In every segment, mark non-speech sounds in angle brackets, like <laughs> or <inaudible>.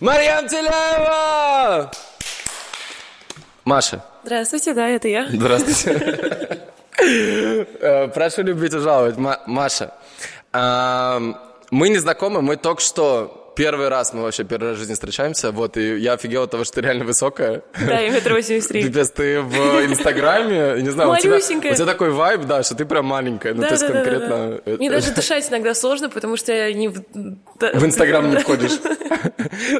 Марьям Теляева! Маша. Здравствуйте, да, это я. Здравствуйте. Э, прошу любить и жаловать. Маша, мы не знакомы, мы только что первый раз мы вообще первый раз в жизни встречаемся, вот, и я офигел от того, что ты реально высокая. Да, я метр восемьдесят три. Пипец, ты в Инстаграме, не знаю, у тебя, у тебя такой вайб, да, что ты прям маленькая, ну, да, то есть да, конкретно... Да, да. Мне даже дышать иногда сложно, потому что я не... В Инстаграм не входишь.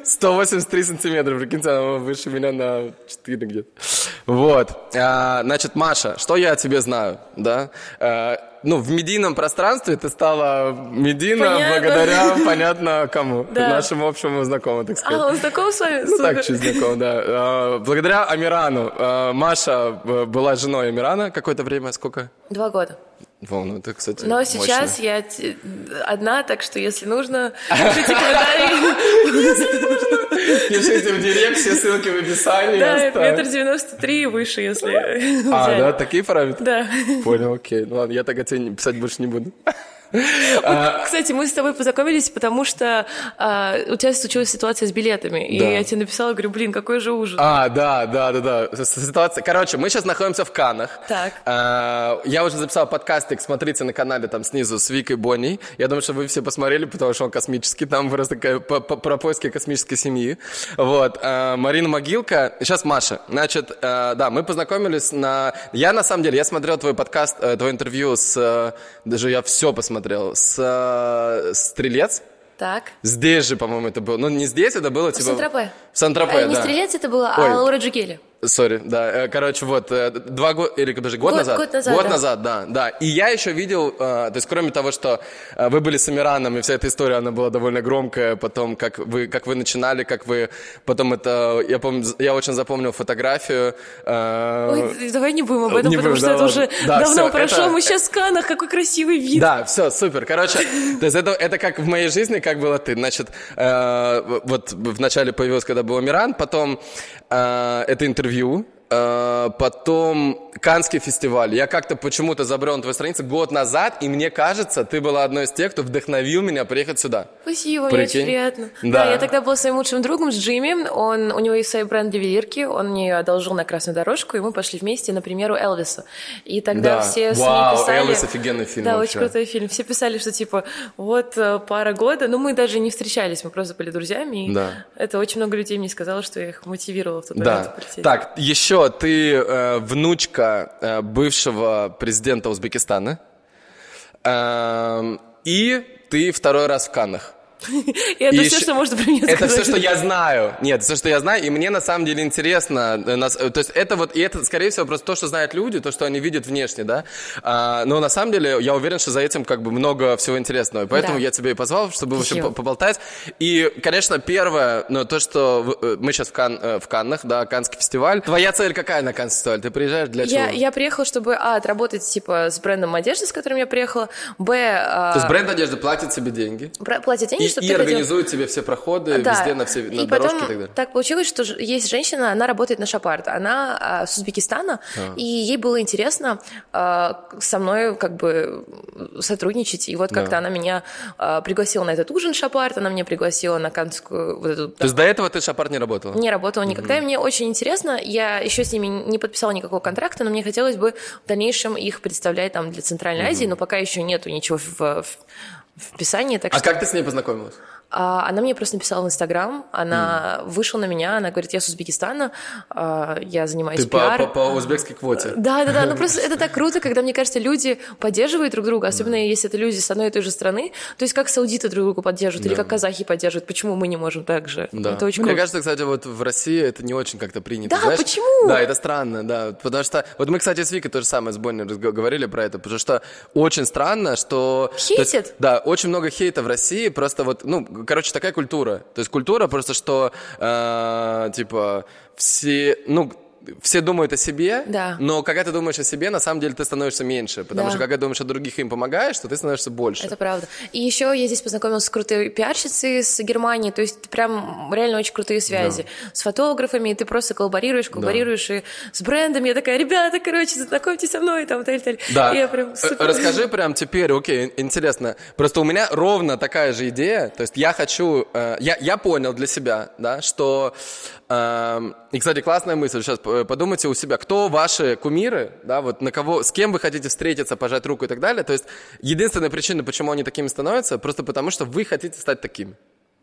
183 сантиметра, прикиньте, она выше меня на 4 где-то. Вот, а, значит, Маша, что я о тебе знаю, да? Ну, в медийном пространстве ты стала медийна понятно. благодаря, понятно, кому? Да. Нашему общему знакомому, так сказать. А, он знаком с вами? Ну, так, чуть знаком, да. А, благодаря Амирану. А, Маша э, была женой Амирана какое-то время, сколько? Два года. Вау, ну это, кстати, Но мощно. сейчас я одна, так что если нужно, пишите комментарии. Пишите в директ, все ссылки в описании. Да, метр девяносто три и выше, если А, да, такие параметры? Да. Понял, окей. Ну ладно, я так оценить писать больше не буду. Вот, кстати, мы с тобой познакомились, потому что а, у тебя случилась ситуация с билетами. И я тебе написала, говорю, блин, какой же ужас. А, да, да, да, да. Ситуация. Короче, мы сейчас находимся в Канах. Так. А, я уже записал подкастик, смотрите на канале там снизу с Викой Бонни. Я думаю, что вы все посмотрели, потому что он космический. Там просто про поиски космической семьи. Вот. А, Марина Могилка. Сейчас Маша. Значит, а, да, мы познакомились на... Я, на самом деле, я смотрел твой подкаст, э, твое интервью с... Э, даже я все посмотрел. С э, «Стрелец». Так. Здесь же, по-моему, это было. Ну, не здесь, это было типа... В Сан-Тропе. В Сан-Тропе, а, да. Не «Стрелец» это было, а Ой. Лаура Джугелия. Sorry, да. Э, короче, вот, э, два года, или даже год, год назад? Год назад, Год да. назад, да, да. И я еще видел, то есть кроме того, что вы были с Амираном, и вся эта история, она была довольно громкая, потом, как вы, как вы начинали, как вы, потом это, я помню, я очень запомнил фотографию. Ой, давай не будем об этом, не потому будем, что да, это уже да, давно все, прошло, это... мы сейчас в Канах, какой красивый вид. Да, все, супер. Короче, то есть это, это как в моей жизни, как было ты. Значит, вот вначале появилось, когда был Амиран, потом это интервью, потом Канский фестиваль. Я как-то почему-то забрел на твою страницу год назад, и мне кажется, ты была одной из тех, кто вдохновил меня приехать сюда. Спасибо, Прикинь? мне очень приятно. Да. да, я тогда была своим лучшим другом с Джимми. Он, у него есть свой бренд ювелирки, он мне одолжил на красную дорожку, и мы пошли вместе на премьеру Элвиса. И тогда да. все Вау, писали... Элвис офигенный фильм Да, вообще. очень крутой фильм. Все писали, что типа вот э, пара года, но мы даже не встречались, мы просто были друзьями. И да. это очень много людей мне сказало, что я их мотивировала в тот да. момент. Так, еще ты э, внучка э, бывшего президента Узбекистана. Эм, и ты второй раз в Каннах. И это и все, что можно про меня это сказать. Это все, что я знаю. Нет, все, что я знаю, и мне на самом деле интересно. Нас, то есть это вот, и это, скорее всего, просто то, что знают люди, то, что они видят внешне, да. А, но на самом деле я уверен, что за этим как бы много всего интересного. И поэтому да. я тебя и позвал, чтобы вообще поболтать. И, конечно, первое, ну, то, что мы сейчас в, Кан, э, в Каннах, да, Канский фестиваль. Твоя цель какая на Канский фестиваль? Ты приезжаешь для я, чего? Я приехала, чтобы, а, отработать, типа, с брендом одежды, с которым я приехала, б... А... То есть бренд одежды платит себе деньги? Платит деньги, и, чтобы и организует тебе все проходы да. везде, на все на и дорожке потом и так далее. так получилось, что есть женщина, она работает на Шапарт, она а, с Узбекистана, а. и ей было интересно а, со мной как бы сотрудничать, и вот как-то да. она меня а, пригласила на этот ужин Шапарт, она меня пригласила на канскую вот эту... То да. есть до этого ты Шапарт не работала? Не работала никогда, mm-hmm. и мне очень интересно, я еще с ними не подписала никакого контракта, но мне хотелось бы в дальнейшем их представлять там для Центральной mm-hmm. Азии, но пока еще нету ничего в, в, в писании. Так а что... как ты с ней познакомилась? А, она мне просто написала в Инстаграм, она mm. вышла на меня, она говорит, я с Узбекистана, а, я занимаюсь Ты пиар. По, по, по узбекской квоте. Да, да, да, ну <laughs> просто это так круто, когда, мне кажется, люди поддерживают друг друга, особенно mm. если это люди с одной и той же страны, то есть как саудиты друг друга поддерживают, да. или как казахи поддерживают, почему мы не можем так же? Да. Это очень Мне круто. кажется, кстати, вот в России это не очень как-то принято. Да, знаешь? почему? Да, это странно, да, потому что, вот мы, кстати, с Викой то же самое с Бонни говорили про это, потому что очень странно, что... Хейтят? Есть, да, очень много хейта в России, просто вот, ну, короче, такая культура. То есть культура просто, что, э, типа, все, ну, все думают о себе, Да. но когда ты думаешь о себе, на самом деле ты становишься меньше, потому Да. что когда думаешь о других и им помогаешь, то ты становишься больше. Это правда. И еще я здесь познакомилась с крутой пиарщицей с Германии, то есть прям реально очень крутые связи. С фотографами, и ты просто коллаборируешь, коллаборируешь, и с брендами. Я такая, ребята, короче, знакомьтесь со мной, там, таль, таль. Да. И я прям Э, супер. Расскажи прям теперь, окей, интересно. Просто у меня ровно такая же идея. То есть я хочу... э, я, я понял для себя, да, что... эм, и, кстати, классная мысль. Сейчас подумайте у себя, кто ваши кумиры, да, вот на кого, с кем вы хотите встретиться, пожать руку и так далее. То есть единственная причина, почему они такими становятся, просто потому что вы хотите стать такими.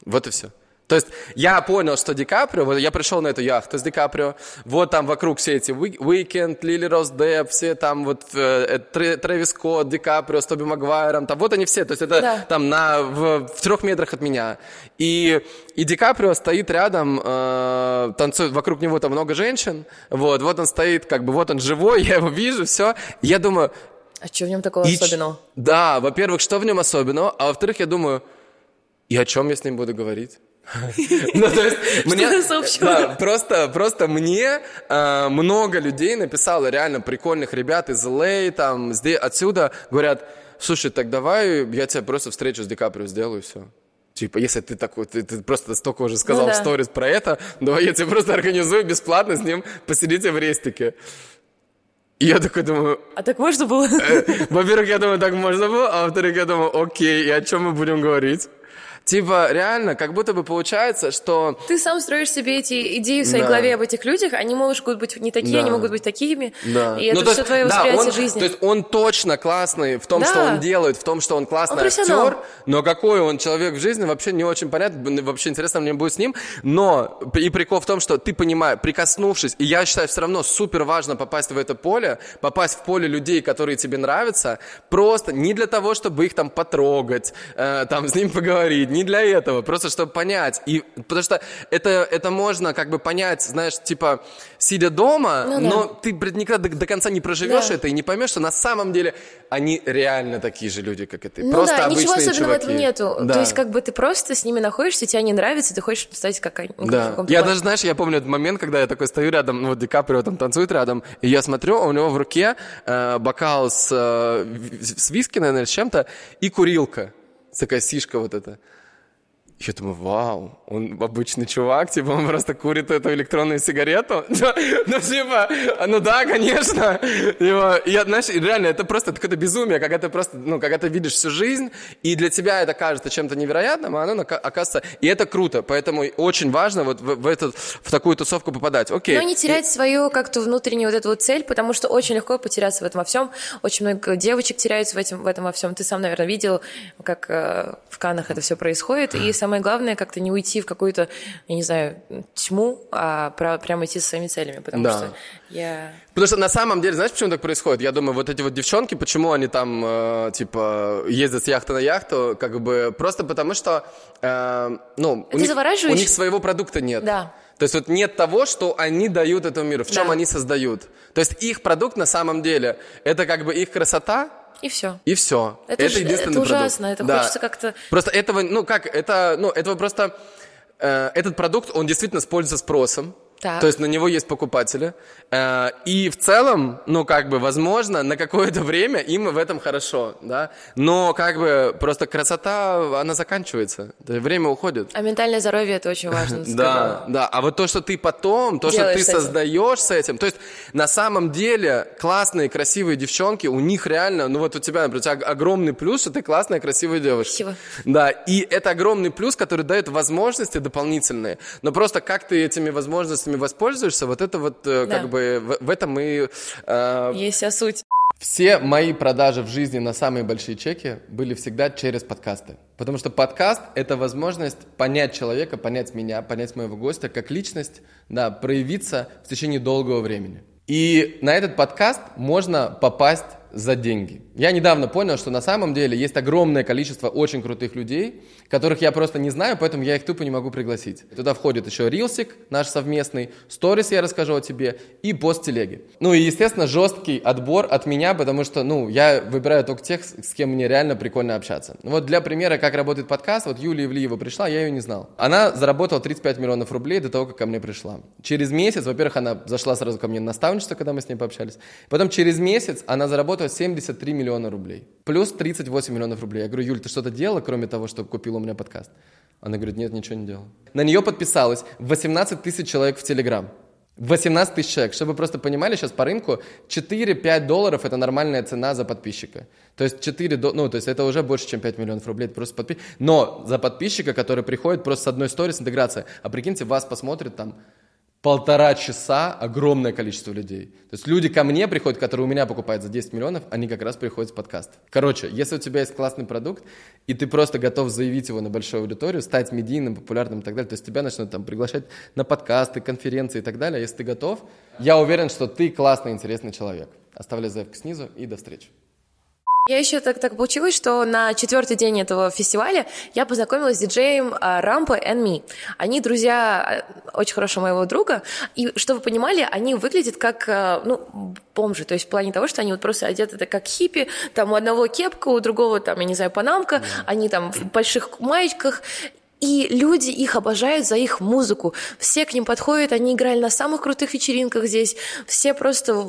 Вот и все. То есть я понял, что Ди Каприо, вот я пришел на эту яхту с Ди Каприо, вот там вокруг все эти Уикенд, Лили Рос Депп, все там вот э, э, Трэвис Скотт, Ди Каприо с Тоби Магуайром, там вот они все, то есть это Да. там на, в, в трех метрах от меня. И, и Ди Каприо стоит рядом, э, танцует, вокруг него там много женщин, вот, вот он стоит, как бы вот он живой, <laughs> я его вижу, все. Я думаю, А что в нем такого и ч- особенного? Да, во-первых, что в нем особенного, а во-вторых, я думаю, и о чем я с ним буду говорить? <laughs> Ну, то есть, мне, да, просто, просто мне э, много людей написало реально прикольных ребят из LA, там, здесь, отсюда, говорят, слушай, так давай я тебе просто встречу с Ди Каприо сделаю, все. Типа, если ты такой, ты, ты просто столько уже сказал Ну да. в сторис про это, давай я тебе просто организую бесплатно с ним посидите в рестике. И я такой думаю, А так можно было? во-первых, я думаю, так можно было, а во-вторых, я думаю, окей, и о чем мы будем говорить? Типа, реально, как будто бы получается, что... Ты сам строишь себе эти идеи в своей Да. голове об этих людях, они могут быть не такие, Да. они могут быть такими, Да. и это Ну, все есть, твое да, восприятие он- жизни. То есть он точно классный в том, Да. что он делает, в том, что он классный Он актер, но какой он человек в жизни, вообще не очень понятно, вообще интересно мне будет с ним, но и прикол в том, что ты понимаешь, прикоснувшись, и я считаю, все равно супер важно попасть в это поле, попасть в поле людей, которые тебе нравятся, просто не для того, чтобы их там потрогать, э, там с ним поговорить, не для этого, просто чтобы понять, и потому что это, это можно как бы понять, знаешь, типа, сидя дома, Ну да. но ты блядь, никогда до, до конца не проживешь Да. это и не поймешь, что на самом деле они реально такие же люди, как и ты. Ну просто да, ничего особенного в этом нету. Да. То есть как бы ты просто с ними находишься, тебе они нравятся, ты хочешь стать как они. ну, Да. Я плане. даже, знаешь, я помню этот момент, когда я такой стою рядом, ну, вот Ди Каприо там танцует рядом, и я смотрю, а у него в руке э, бокал с, э, с виски, наверное, с чем-то, и курилка. Такая сишка вот эта. Я думаю, вау, он обычный чувак, типа, он просто курит эту электронную сигарету. <laughs> Ну, типа, ну да, конечно. Типа, Я, знаешь, реально, это просто какое-то безумие, когда ты просто, ну, когда ты видишь всю жизнь, и для тебя это кажется чем-то невероятным, а оно оказывается... И это круто, поэтому очень важно вот в, в этот, в такую тусовку попадать. Окей. Но не терять свою как-то внутреннюю вот эту вот цель, потому что очень легко потеряться в этом во всем. Очень много девочек теряются в, этом, в этом во всем. Ты сам, наверное, видел, как э, в Канах это все происходит. И <laughs> самое главное, как-то не уйти в какую-то, я не знаю, тьму, а про- прямо идти со своими целями. Потому Да. что я... Потому что на самом деле, знаешь, почему так происходит? Я думаю, вот эти вот девчонки, почему они там, э, типа, ездят с яхты на яхту, как бы просто потому что, э, ну, у них, у них своего продукта нет. Да. То есть вот нет того, что они дают этому миру, в чем Да. они создают. То есть их продукт на самом деле, это как бы их красота, И все. и все. Это ж- единственный это продукт. ужасно, это Да. хочется как-то- Просто этого, ну как, это, ну этого просто, э, этот продукт, он действительно пользуется спросом. Так. То есть на него есть покупатели. Э, и в целом, ну как бы, возможно, на какое-то время им в этом хорошо, да. Но как бы просто красота, она заканчивается. Время уходит. А ментальное здоровье это очень важно. <laughs> Да, да. А вот то, что ты потом, то, что ты создаешь с этим. То есть, на самом деле, классные, красивые девчонки, у них реально, ну вот у тебя, например, у тебя огромный плюс, что ты классная, красивая девушка. Спасибо. Да, и это огромный плюс, который дает возможности дополнительные. Но просто как ты этими возможностями воспользуешься, вот это вот э, Да. как бы в, в этом и э, Есть вся суть. все мои продажи в жизни на самые большие чеки были всегда через подкасты. Потому что подкаст — это возможность понять человека, понять меня, понять моего гостя как личность, да, проявиться в течение долгого времени. И на этот подкаст можно попасть за деньги. Я недавно понял, что на самом деле есть огромное количество очень крутых людей, которых я просто не знаю, поэтому я их тупо не могу пригласить. Туда входит еще рилсик наш совместный, сторис я расскажу о тебе и пост телеги. Ну и, естественно, жесткий отбор от меня, потому что, ну, я выбираю только тех, с кем мне реально прикольно общаться. Вот для примера, как работает подкаст, вот Юлия Ивлиева пришла, я ее не знал. Она заработала 35 миллионов рублей до того, как ко мне пришла. Через месяц, во-первых, она зашла сразу ко мне на наставничество, когда мы с ней пообщались. Потом через месяц она заработала 73 миллиона рублей. Плюс 38 миллионов рублей. Я говорю, Юль, ты что-то делала, кроме того, что купила у меня подкаст? Она говорит, нет, ничего не делала. На нее подписалось 18 тысяч человек в Телеграм. 18 тысяч человек. Чтобы вы просто понимали, сейчас по рынку 4-5 долларов – это нормальная цена за подписчика. То есть 4, ну, то есть это уже больше, чем 5 миллионов рублей, это просто подписчик. Но за подписчика, который приходит просто с одной сторис интеграция, а прикиньте, вас посмотрит там полтора часа огромное количество людей. То есть люди ко мне приходят, которые у меня покупают за 10 миллионов, они как раз приходят с подкаста. Короче, если у тебя есть классный продукт, и ты просто готов заявить его на большую аудиторию, стать медийным, популярным и так далее, то есть тебя начнут там приглашать на подкасты, конференции и так далее, если ты готов, я уверен, что ты классный, интересный человек. Оставляй заявку снизу и до встречи. Я еще так, так получилось, что на четвертый день этого фестиваля я познакомилась с диджеем Рампа and Me. Они друзья а, очень хорошего моего друга, и, что вы понимали, они выглядят как, а, ну, бомжи, то есть в плане того, что они вот просто одеты как хиппи, там у одного кепка, у другого там, я не знаю, панамка, они там в больших маечках, и люди их обожают за их музыку. Все к ним подходят, они играли на самых крутых вечеринках здесь. Все просто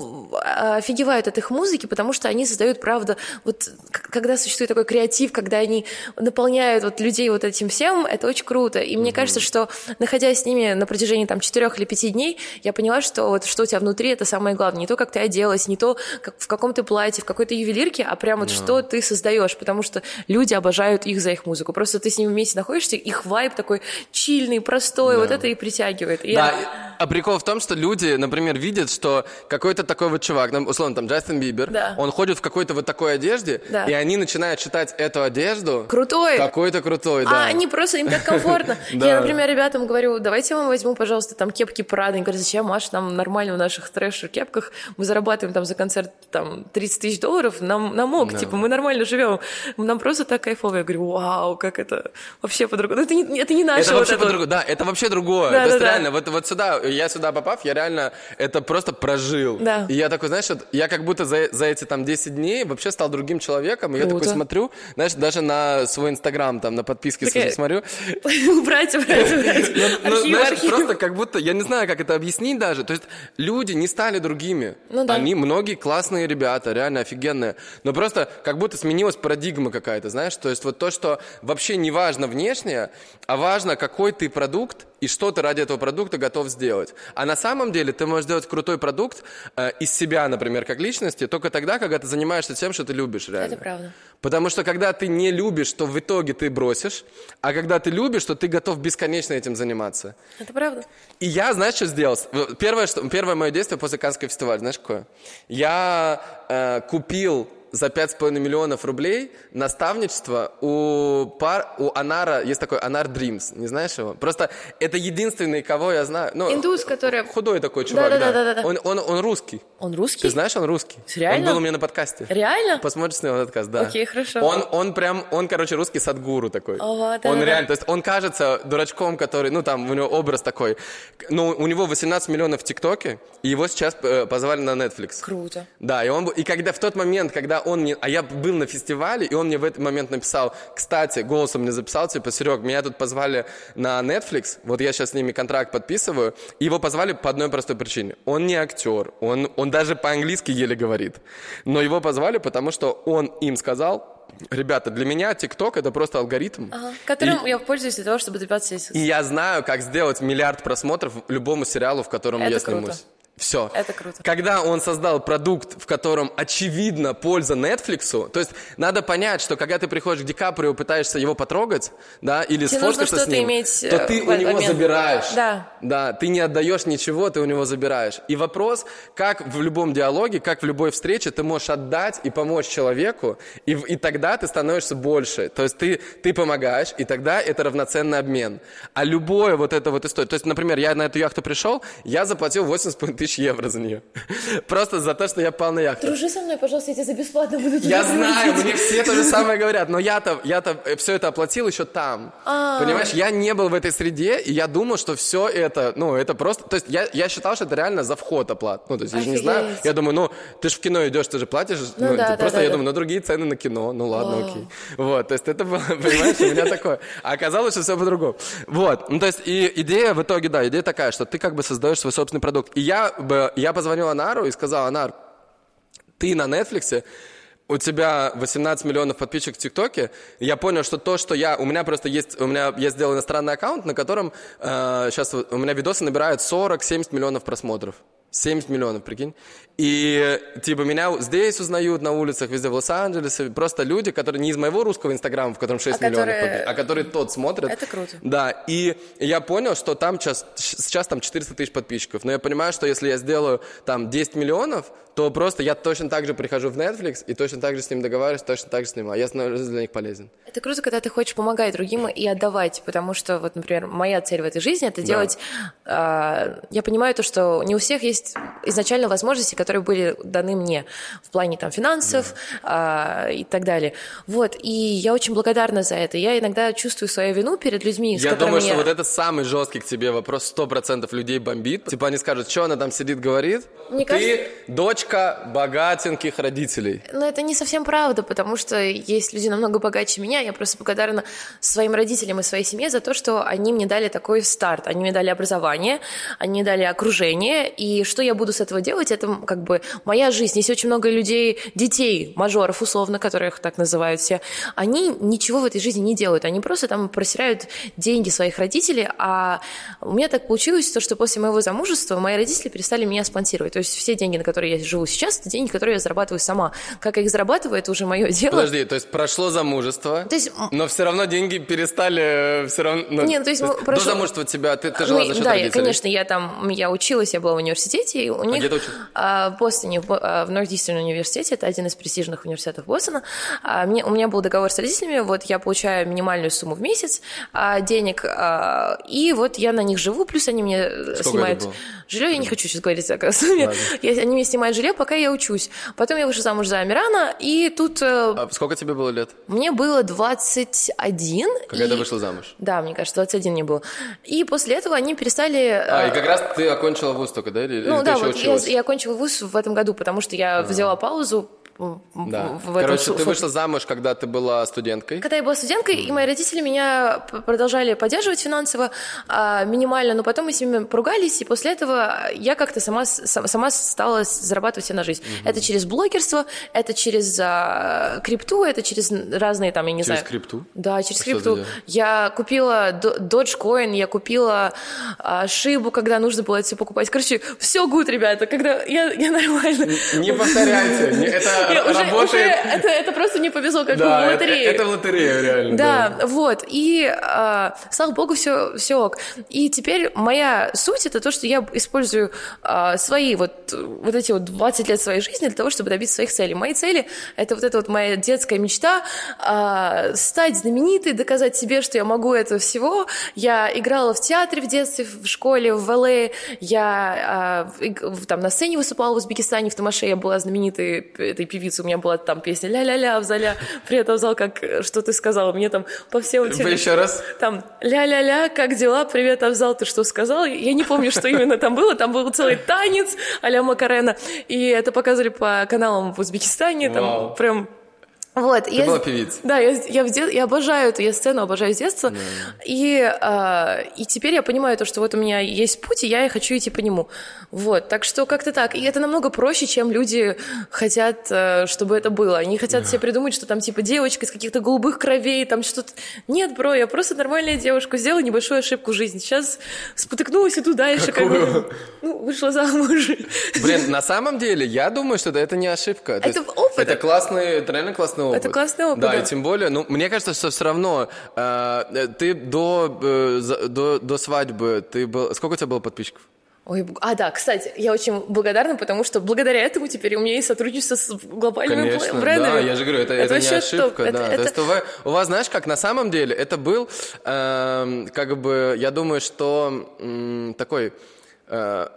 офигевают от их музыки, потому что они создают, правда, вот когда существует такой креатив, когда они наполняют вот людей вот этим всем, это очень круто. И мне mm-hmm. кажется, что находясь с ними на протяжении там четырех или пяти дней, я поняла, что вот что у тебя внутри, это самое главное. Не то, как ты оделась, не то, как, в каком ты платье, в какой-то ювелирке, а прям вот yeah. что ты создаешь, потому что люди обожают их за их музыку. Просто ты с ними вместе находишься, их вайб такой чильный, простой, да. вот это и притягивает. И да, я... а прикол в том, что люди, например, видят, что какой-то такой вот чувак, условно, там, Джастин Бибер, да. он ходит в какой-то вот такой одежде, да. и они начинают считать эту одежду... Крутой! Какой-то крутой, да. А они просто, им так <laughs> комфортно. Я, например, ребятам говорю, давайте я вам возьму, пожалуйста, там, кепки Прада. Они говорят, зачем, Маш, нам нормально в наших трэшер кепках, мы зарабатываем там за концерт там 30 тысяч долларов, нам, нам ок, типа, мы нормально живем, нам просто так кайфово. Я говорю, вау, как это вообще по-другому. Ну, это не, это не наше. Это вот вообще это по-другому. Да, это вообще другое. Да, То да, есть да. реально, вот, вот сюда, я сюда попав, я реально это просто прожил. Да. И я такой, знаешь, вот, я как будто за, за эти там 10 дней вообще стал другим человеком. И Круто. я такой смотрю, знаешь, даже на свой инстаграм, там, на подписке Такая... смотрю. Убрать, <laughs> убрать, убрать. Ну, ну, знаешь, просто как будто, я не знаю, как это объяснить даже. То есть люди не стали другими. Ну да. Они, многие классные ребята, реально офигенные. Но просто как будто сменилась парадигма какая-то, знаешь. То есть вот то, что вообще не важно внешнее, а важно, какой ты продукт и что ты ради этого продукта готов сделать. А на самом деле ты можешь сделать крутой продукт э, из себя, например, как личности, только тогда, когда ты занимаешься тем, что ты любишь реально. Это правда. Потому что когда ты не любишь, то в итоге ты бросишь, а когда ты любишь, то ты готов бесконечно этим заниматься. Это правда. И я, знаешь, что сделал? Первое, что, первое мое действие после Каннского фестиваля, знаешь, какое? Я э, купил за 5,5 миллионов рублей наставничество у, пар, у Анара, есть такой Анар Dreams, не знаешь его? Просто это единственный, кого я знаю. Ну, Индус, который... Худой такой чувак, да. да, да, да, да. Он, он, он русский. Он русский? Ты знаешь, он русский. Реально? Он был у меня на подкасте. Реально? Посмотришь на его подкаст, да. Окей, хорошо. Он, он прям, он, короче, русский садгуру такой. О, да, он да, реально, да. то есть он кажется дурачком, который, ну там, у него образ такой. Ну, у него 18 миллионов в ТикТоке, и его сейчас э, позвали на Netflix. Круто. Да, и он, и когда в тот момент, когда он мне, а я был на фестивале, и он мне в этот момент написал, кстати, голосом мне записал, типа, Серег, меня тут позвали на Netflix, вот я сейчас с ними контракт подписываю, и его позвали по одной простой причине. Он не актер, он, он даже по-английски еле говорит, но его позвали, потому что он им сказал, Ребята, для меня ТикТок это просто алгоритм. Ага, которым и, я пользуюсь для того, чтобы добиваться... И я знаю, как сделать миллиард просмотров любому сериалу, в котором это я круто. снимусь. Все. Это круто. Когда он создал продукт, в котором очевидно польза Netflix, то есть надо понять, что когда ты приходишь к Ди Каприо, пытаешься его потрогать, да, или Тебе сфоткаться с ним, иметь то ты у него момент. забираешь. Да. Да, ты не отдаешь ничего, ты у него забираешь. И вопрос, как в любом диалоге, как в любой встрече, ты можешь отдать и помочь человеку, и, и тогда ты становишься больше. То есть ты, ты помогаешь, и тогда это равноценный обмен. А любое вот это вот история, то есть, например, я на эту яхту пришел, я заплатил 80 тысяч тысяч евро за нее. Просто за то, что я пал на яхту. Дружи со мной, пожалуйста, я тебе за бесплатно буду Я знаю, мне все то же <laughs> самое говорят, но я-то я то все это оплатил еще там. А. Понимаешь, я не был в этой среде, и я думал, что все это, ну, это просто... То есть я, я считал, что это реально за вход оплат. Ну, то есть я же не знаю. Я думаю, ну, ты же в кино идешь, ты же платишь. Ну, ну да, просто да, я думаю, ну, другие цены на кино. Ну, ладно, окей. Вот, то есть это было, <laughs> понимаешь, у меня такое. А оказалось, что все по-другому. Вот, ну, то есть и идея в итоге, да, идея такая, что ты как бы создаешь свой собственный продукт. И я, я позвонил Анару и сказал, Анар, ты на Netflix у тебя 18 миллионов подписчиков в ТикТоке, я понял, что то, что я... У меня просто есть... У меня... Я сделал иностранный аккаунт, на котором э, сейчас у меня видосы набирают 40-70 миллионов просмотров. 70 миллионов, прикинь. И, типа, меня здесь узнают на улицах, везде в Лос-Анджелесе. Просто люди, которые не из моего русского инстаграма, в котором 6 а миллионов, которые... а которые тот смотрят. Это круто. Да, и я понял, что там сейчас, сейчас там 400 тысяч подписчиков. Но я понимаю, что если я сделаю там 10 миллионов, то просто я точно так же прихожу в Netflix и точно так же с ним договариваюсь, точно так же снимаю. Я становлюсь для них полезен. Это круто, когда ты хочешь помогать другим и отдавать, потому что, вот, например, моя цель в этой жизни — это делать... Да. Э, я понимаю то, что не у всех есть изначально возможности, которые были даны мне в плане там финансов да. э, и так далее. Вот, и я очень благодарна за это. Я иногда чувствую свою вину перед людьми, Я думаю, что вот это самый жесткий к тебе вопрос. Сто процентов людей бомбит. Типа они скажут, что она там сидит, говорит? Мне Ты кажется... дочка богатеньких родителей. Но это не совсем правда, потому что есть люди намного богаче меня. Я просто благодарна своим родителям и своей семье за то, что они мне дали такой старт. Они мне дали образование, они мне дали окружение. И что я буду с этого делать, это как бы моя жизнь. Есть очень много людей, детей, мажоров условно, которых так называют все. Они ничего в этой жизни не делают. Они просто там просирают деньги своих родителей. А у меня так получилось, то, что после моего замужества мои родители перестали меня спонсировать. То есть все деньги, на которые я живу сейчас, это деньги, которые я зарабатываю сама. Как я их зарабатываю, это уже мое дело. Подожди, то есть прошло замужество, то есть... но все равно деньги перестали все равно... Ну, Нет, то есть, то есть прошло... до замужества тебя, ты, ты жила ну, за счет да, родителей? Да, конечно, я там, я училась, я была в университете, и у а них... ты училась? А, в а, в Нордистern университете, это один из престижных университетов Бостона. А, мне, у меня был договор с родителями, вот я получаю минимальную сумму в месяц денег, и вот я на них живу, плюс они мне Сколько снимают жилье, я не хочу сейчас говорить о сумме, они мне снимают жилье, пока я учусь. Потом я вышла замуж за Амирана, и тут... Э, а сколько тебе было лет? Мне было 21. Когда и... ты вышла замуж? Да, мне кажется, 21 мне было. И после этого они перестали... А, и э, как раз ты окончила вуз только, да? Или, ну да, вот я, я окончила вуз в этом году, потому что я а. взяла паузу, да. в этом Короче, ты вышла замуж, когда ты была студенткой? Когда я была студенткой, mm. и мои родители меня продолжали поддерживать финансово а, минимально, но потом мы с ними поругались, и после этого я как-то сама, сама стала зарабатывать себе на жизнь. Mm-hmm. Это через блогерство, это через а, крипту, это через разные там, я не через знаю... Через крипту? Да, через а крипту. Я купила Dogecoin, я купила а, Шибу, когда нужно было это все покупать. Короче, все good, ребята, когда я, я нормально... Не повторяйте, это работает... Уже это, это просто не повезло, как да, в лотерее. Это, это в лотерее, реально. Да, да. вот. И, э, слава богу, все, все ок. И теперь моя суть — это то, что я использую э, свои вот, вот эти вот 20 лет своей жизни для того, чтобы добиться своих целей. Мои цели — это вот эта вот моя детская мечта э, стать знаменитой, доказать себе, что я могу это всего. Я играла в театре в детстве, в школе, в ВЛ. Я э, там на сцене выступала в Узбекистане, в Тамаше. Я была знаменитой этой певицы, у меня была там песня «Ля-ля-ля, в зале, привет, Авзал, как, что ты сказала?» Мне там по всем... Теле... Еще раз. Там «Ля-ля-ля, как дела? Привет, Авзал, ты что сказал?» Я не помню, что именно там было, там был целый танец а-ля Макарена, и это показывали по каналам в Узбекистане, там прям вот, Ты я, была певицей. Да, я, я, в дет, я обожаю эту я сцену, обожаю с детства. Да. И, а, и теперь я понимаю то, что вот у меня есть путь, и я хочу идти по нему. Вот, так что как-то так. И это намного проще, чем люди хотят, э, чтобы это было. Они хотят да. себе придумать, что там типа девочка из каких-то голубых кровей, там что-то... Нет, бро, я просто нормальная девушка, сделала небольшую ошибку в жизни. Сейчас спотыкнулась, иду дальше. Какую? Как бы, ну, вышла замуж. Блин, на самом деле, я думаю, что это не ошибка. Это опыт. Это классный, это реально классный классный опыт. Это классный опыт. Да, да. и тем более, ну, мне кажется, что все равно э, ты до, э, до, до свадьбы, ты был, сколько у тебя было подписчиков? Ой, а да, кстати, я очень благодарна, потому что благодаря этому теперь у меня есть сотрудничество с глобальными Конечно, брендами. Да, я же говорю, это, это, это не ошибка, топ. да. Это, То есть у вас, у вас, знаешь, как на самом деле, это был, э, как бы, я думаю, что э, такой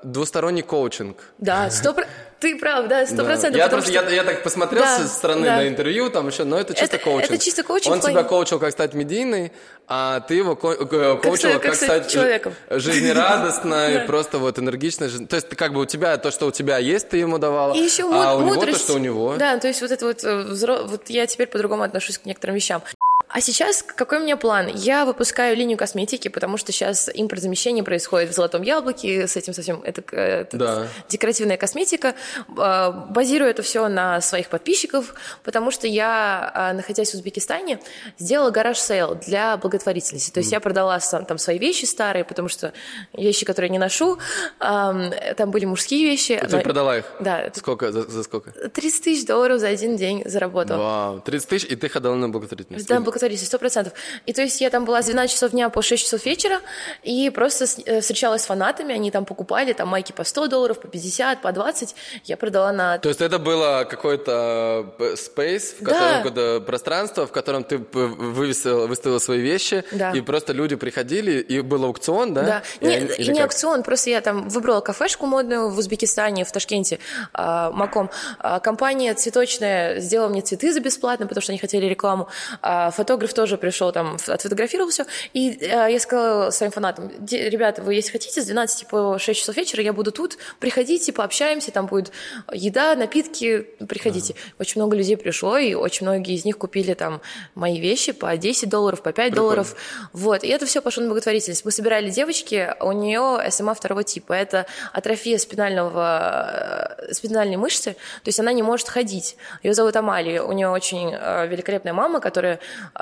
двусторонний коучинг. Да, сто ты прав, да, сто процентов. Я, просто, что... я, я так посмотрел да, со стороны да. на интервью, там еще, но это чисто это, коучинг. Это чисто коучинг. Он тебя коучил, как стать медийной, а ты его ко- э, коучила, как, как, стать человеком. жизнерадостной, <laughs> просто вот энергичной. То есть как бы у тебя то, что у тебя есть, ты ему давала, И еще а у него то, что у него. Да, то есть вот это вот, э, вот я теперь по-другому отношусь к некоторым вещам. А сейчас какой у меня план? Я выпускаю линию косметики, потому что сейчас импортзамещение происходит в «Золотом яблоке», с этим совсем это, это да. декоративная косметика. А, базирую это все на своих подписчиков, потому что я, а, находясь в Узбекистане, сделала гараж-сейл для благотворительности. То есть mm. я продала там свои вещи старые, потому что вещи, которые не ношу, там были мужские вещи. И но... Ты продала их? Да. Сколько? За, за сколько? 30 тысяч долларов за один день заработала. Вау, 30 тысяч, и ты ходила на благотворительность? Да, благотворительность, сто процентов. И то есть я там была с 12 часов дня по 6 часов вечера, и просто э, встречалась с фанатами, они там покупали там майки по 100 долларов, по 50, по 20, я продала на... То есть это было какой-то э, space, в котором, да. пространство, в котором ты вывесила, выставила свои вещи, да. и просто люди приходили, и был аукцион, да? Да, и не, они, и не аукцион, просто я там выбрала кафешку модную в Узбекистане, в Ташкенте, э, Маком. Э, компания цветочная сделала мне цветы за бесплатно, потому что они хотели рекламу. Э, фотограф тоже пришел там, отфотографировал все. И э, я сказала своим фанатам, ребята, вы если хотите, с 12 по 6 часов вечера я буду тут, приходите, пообщаемся, там будет еда, напитки, приходите. Ага. Очень много людей пришло, и очень многие из них купили там мои вещи по 10 долларов, по 5 Прикольно. долларов. Вот, и это все пошло на благотворительность. Мы собирали девочки, у нее СМА второго типа. Это атрофия спинального, э, спинальной мышцы, то есть она не может ходить. Ее зовут Амалия, у нее очень э, великолепная мама, которая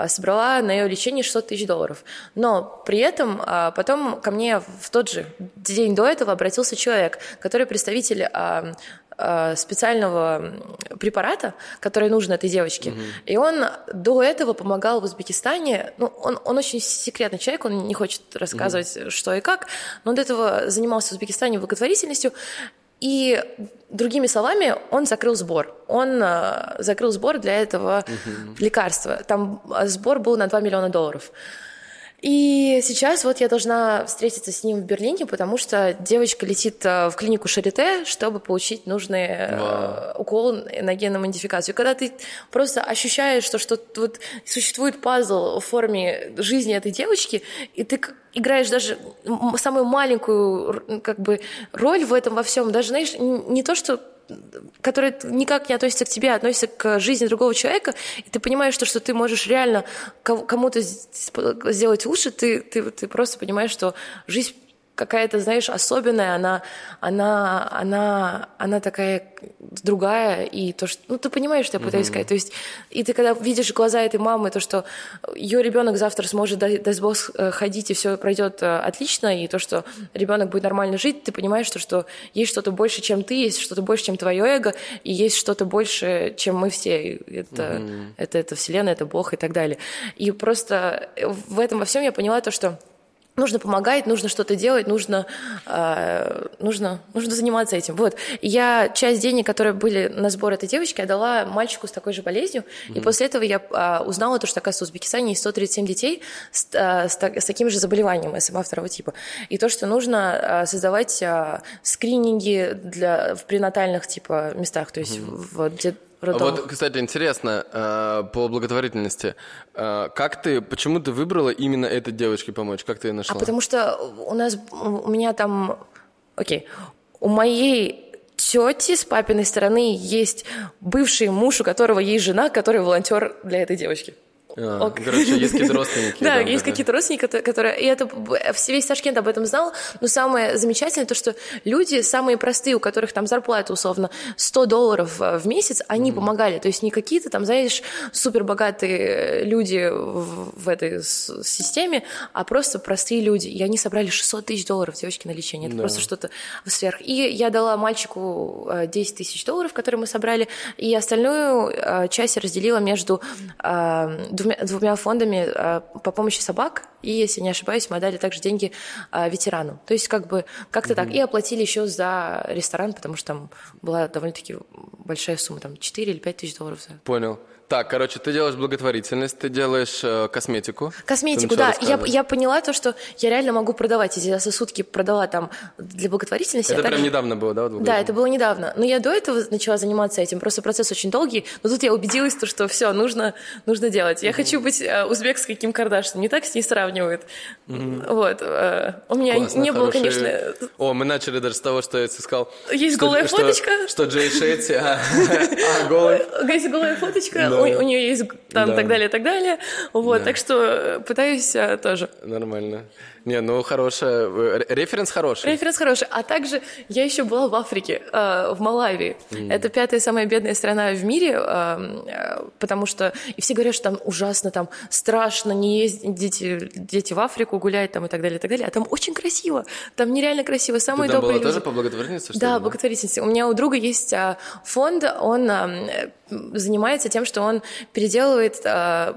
собрала на ее лечение 600 тысяч долларов. Но при этом а, потом ко мне в тот же день до этого обратился человек, который представитель а, а, специального препарата, который нужен этой девочке. Угу. И он до этого помогал в Узбекистане. Ну, он, он очень секретный человек, он не хочет рассказывать, угу. что и как, но он до этого занимался в Узбекистане благотворительностью. И другими словами, он закрыл сбор. Он э, закрыл сбор для этого угу. лекарства. Там э, сбор был на 2 миллиона долларов. И сейчас вот я должна встретиться с ним в Берлине, потому что девочка летит э, в клинику Шарите, чтобы получить нужный wow. укол на геномодификацию. Когда ты просто ощущаешь, что, что вот существует пазл в форме жизни этой девочки, и ты играешь даже самую маленькую как бы роль в этом во всем, даже, знаешь, не то, что которая никак не относится к тебе, а относится к жизни другого человека, и ты понимаешь, что, что ты можешь реально кому-то сделать лучше, ты, ты, ты просто понимаешь, что жизнь какая-то, знаешь, особенная, она, она, она, она такая другая, и то, что, ну, ты понимаешь, что я пытаюсь mm-hmm. сказать, то есть, и ты когда видишь глаза этой мамы, то, что ее ребенок завтра сможет, даст Бог, э, ходить, и все пройдет э, отлично, и то, что ребенок будет нормально жить, ты понимаешь, что, что есть что-то больше, чем ты, есть что-то больше, чем твое эго, и есть что-то больше, чем мы все, это, mm-hmm. это, это вселенная, это Бог и так далее. И просто в этом во всем я поняла то, что нужно помогать, нужно что-то делать, нужно, э, нужно, нужно заниматься этим. Вот. я часть денег, которые были на сбор этой девочки, отдала мальчику с такой же болезнью. Mm-hmm. И после этого я э, узнала, то, что, оказывается, в Узбекистане есть 137 детей с, э, с, с таким же заболеванием СМА второго типа. И то, что нужно э, создавать э, скрининги для, в пренатальных типа местах, то есть mm-hmm. в, где роддом. Вот, кстати, интересно, э, по благотворительности, э, как ты, почему ты выбрала именно этой девочке помочь? Как ты ее нашла? А потому что у нас, у меня там, окей, у моей тети с папиной стороны есть бывший муж, у которого есть жена, который волонтер для этой девочки. А, короче, есть какие-то родственники. <laughs> Да, есть какие-то родственники, которые... И это весь Ташкент об этом знал. Но самое замечательное то, что люди самые простые, у которых там зарплата условно 100 долларов э, в месяц, они помогали. То есть не какие-то там, знаешь, супербогатые люди в этой системе, а просто простые люди. И они собрали 600 тысяч долларов девочки на лечение. Это просто что-то сверх. И я дала мальчику 10 э, тысяч долларов, которые мы собрали, и остальную э, часть разделила между двумя, двумя фондами а, по помощи собак, и, если не ошибаюсь, мы дали также деньги а, ветерану. То есть как бы как-то mm-hmm. так. И оплатили еще за ресторан, потому что там была довольно-таки большая сумма, там 4 или 5 тысяч долларов. За... Понял. Так, короче, ты делаешь благотворительность, ты делаешь э, косметику. Косметику, да. Я, я поняла то, что я реально могу продавать. Если я за сутки продала там для благотворительности. Это а прям также... недавно было, да? Да, это было недавно. Но я до этого начала заниматься этим. Просто процесс очень долгий. Но тут я убедилась, то, что все, нужно, нужно делать. Я mm-hmm. хочу быть э, узбекской Ким Кардашьян. Не так с ней сравнивают. Mm-hmm. Вот. Э, у меня Классно, не было, конечно... О, мы начали даже с того, что я сказал... Есть голая что, фоточка. Что Джей Шетти, а, <laughs> а голый. Есть голая фоточка, у, у нее есть там да. так далее, так далее. Вот, да. так что э, пытаюсь а, тоже. Нормально. Не, ну хорошая, э, референс хороший. Референс хороший. А также я еще была в Африке, э, в Малайве. Mm. Это пятая самая бедная страна в мире, э, потому что и все говорят, что там ужасно, там страшно, не ездить дети, в Африку гулять там и так далее, и так далее. А там очень красиво, там нереально красиво, самые Ты там добрые была люди. тоже по благотворительности? Что да, благотворительности. У меня у друга есть а, фонд, он занимается тем, что он переделывает,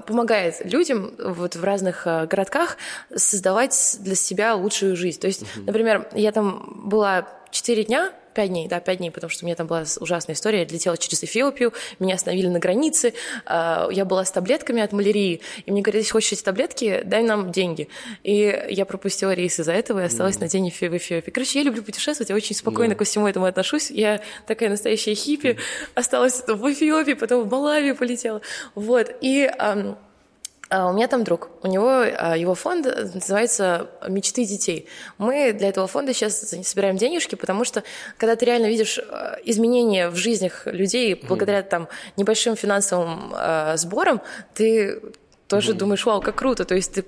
помогает людям вот в разных городках создавать для себя лучшую жизнь. То есть, uh-huh. например, я там была 4 дня, 5 дней, да, 5 дней, потому что у меня там была ужасная история. Я летела через Эфиопию, меня остановили на границе, а, я была с таблетками от малярии, и мне говорят, если хочешь эти таблетки, дай нам деньги. И я пропустила рейс из-за этого и осталась mm. на день в Эфиопии. Короче, я люблю путешествовать, я очень спокойно mm. ко всему этому отношусь. Я такая настоящая хиппи, mm. осталась в Эфиопии, потом в Малавию полетела. Вот, и... у меня там друг, у него а, его фонд называется «Мечты детей». Мы для этого фонда сейчас собираем денежки, потому что когда ты реально видишь а, изменения в жизнях людей благодаря там небольшим финансовым сборам, ты тоже mm-hmm. думаешь, вау, как круто, то есть ты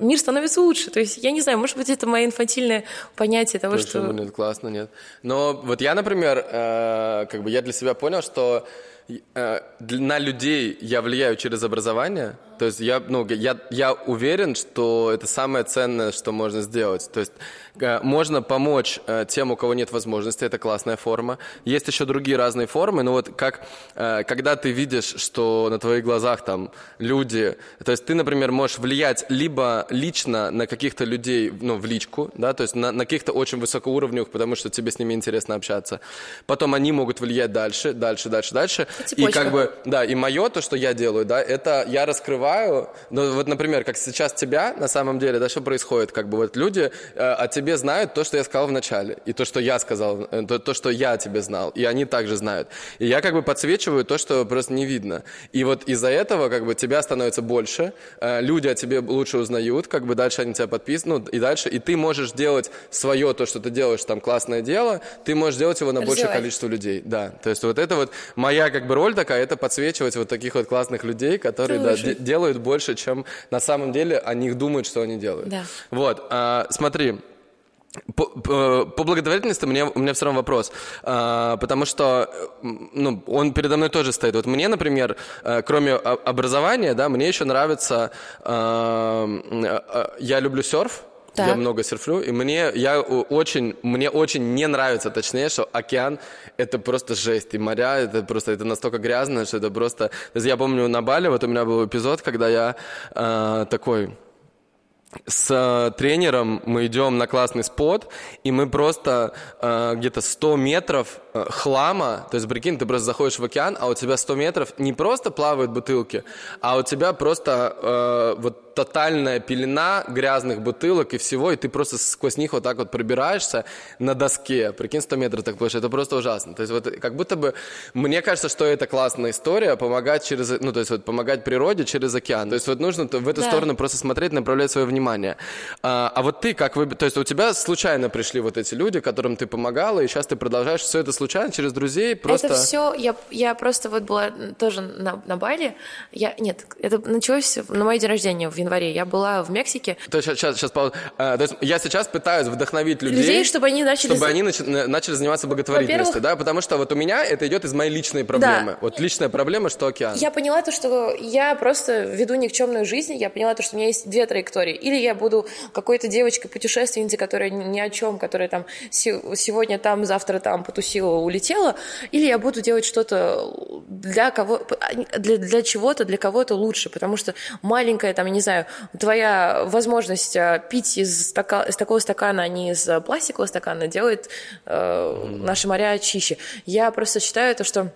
мир становится лучше. То есть, я не знаю, может быть, это мое инфантильное понятие того, Почему что... Нет, классно, нет. Но вот я, например, э, как бы я для себя понял, что э, на людей я влияю через образование, то есть я, ну, я, я уверен, что это самое ценное, что можно сделать. То есть э, можно помочь э, тем, у кого нет возможности, это классная форма. Есть еще другие разные формы, но вот как, э, когда ты видишь, что на твоих глазах там люди, то есть ты, например, можешь влиять либо лично на каких-то людей, ну, в личку, да, то есть на, на каких-то очень высокоуровневых, потому что тебе с ними интересно общаться. Потом они могут влиять дальше, дальше, дальше, дальше. И как бы, да, и мое, то, что я делаю, да, это я раскрываю открываю, ну вот, например, как сейчас тебя, на самом деле, да, что происходит, как бы вот люди э, о тебе знают то, что я сказал в начале, и то, что я сказал, э, то, то, что я о тебе знал, и они также знают. И я как бы подсвечиваю то, что просто не видно. И вот из-за этого как бы тебя становится больше, э, люди о тебе лучше узнают, как бы дальше они тебя подписывают, ну и дальше, и ты можешь делать свое, то, что ты делаешь, там, классное дело, ты можешь делать его на Развивать. большее количество людей, да. То есть вот это вот моя как бы роль такая, это подсвечивать вот таких вот классных людей, которые, да, делают делают больше, чем на самом деле о них думают, что они делают. Да. Вот, а, смотри, по, по, по благотворительности мне, у меня все равно вопрос, а, потому что ну, он передо мной тоже стоит. Вот мне, например, а, кроме образования, да, мне еще нравится, а, а, я люблю серф, так. Я много серфлю, и мне, я очень, мне очень не нравится, точнее, что океан — это просто жесть, и моря — это просто, это настолько грязно, что это просто... Я помню на Бали, вот у меня был эпизод, когда я э, такой с э, тренером мы идем на классный спот, и мы просто э, где-то 100 метров хлама, то есть, прикинь, ты просто заходишь в океан, а у тебя 100 метров не просто плавают бутылки, а у тебя просто э, вот тотальная пелена грязных бутылок и всего, и ты просто сквозь них вот так вот пробираешься на доске. Прикинь, 100 метров так площадь, это просто ужасно. То есть вот как будто бы, мне кажется, что это классная история, помогать через, ну то есть вот помогать природе через океан. То есть вот нужно в эту да. сторону просто смотреть, направлять свое внимание. А, а вот ты как вы, то есть у тебя случайно пришли вот эти люди, которым ты помогала, и сейчас ты продолжаешь все это случайно через друзей просто... Это все, я, я просто вот была тоже на, на Бали, я, нет, это началось на мой день рождения в январе. Я была в Мексике. То есть сейчас, сейчас, а, то есть я сейчас пытаюсь вдохновить людей, людей чтобы они начали, чтобы они начали заниматься благотворительностью, да, потому что вот у меня это идет из моей личной проблемы. Да. Вот личная проблема, что океан. Я поняла то, что я просто веду никчемную жизнь, я поняла то, что у меня есть две траектории. Или я буду какой-то девочкой-путешественницей, которая ни о чем, которая там сегодня там, завтра там потусила, улетела, или я буду делать что-то для кого для, для чего-то, для кого-то лучше, потому что маленькая там, я не знаю, твоя возможность э, пить из, стака, из такого стакана, а не из пластикового стакана, делает э, наши моря чище. Я просто считаю то, что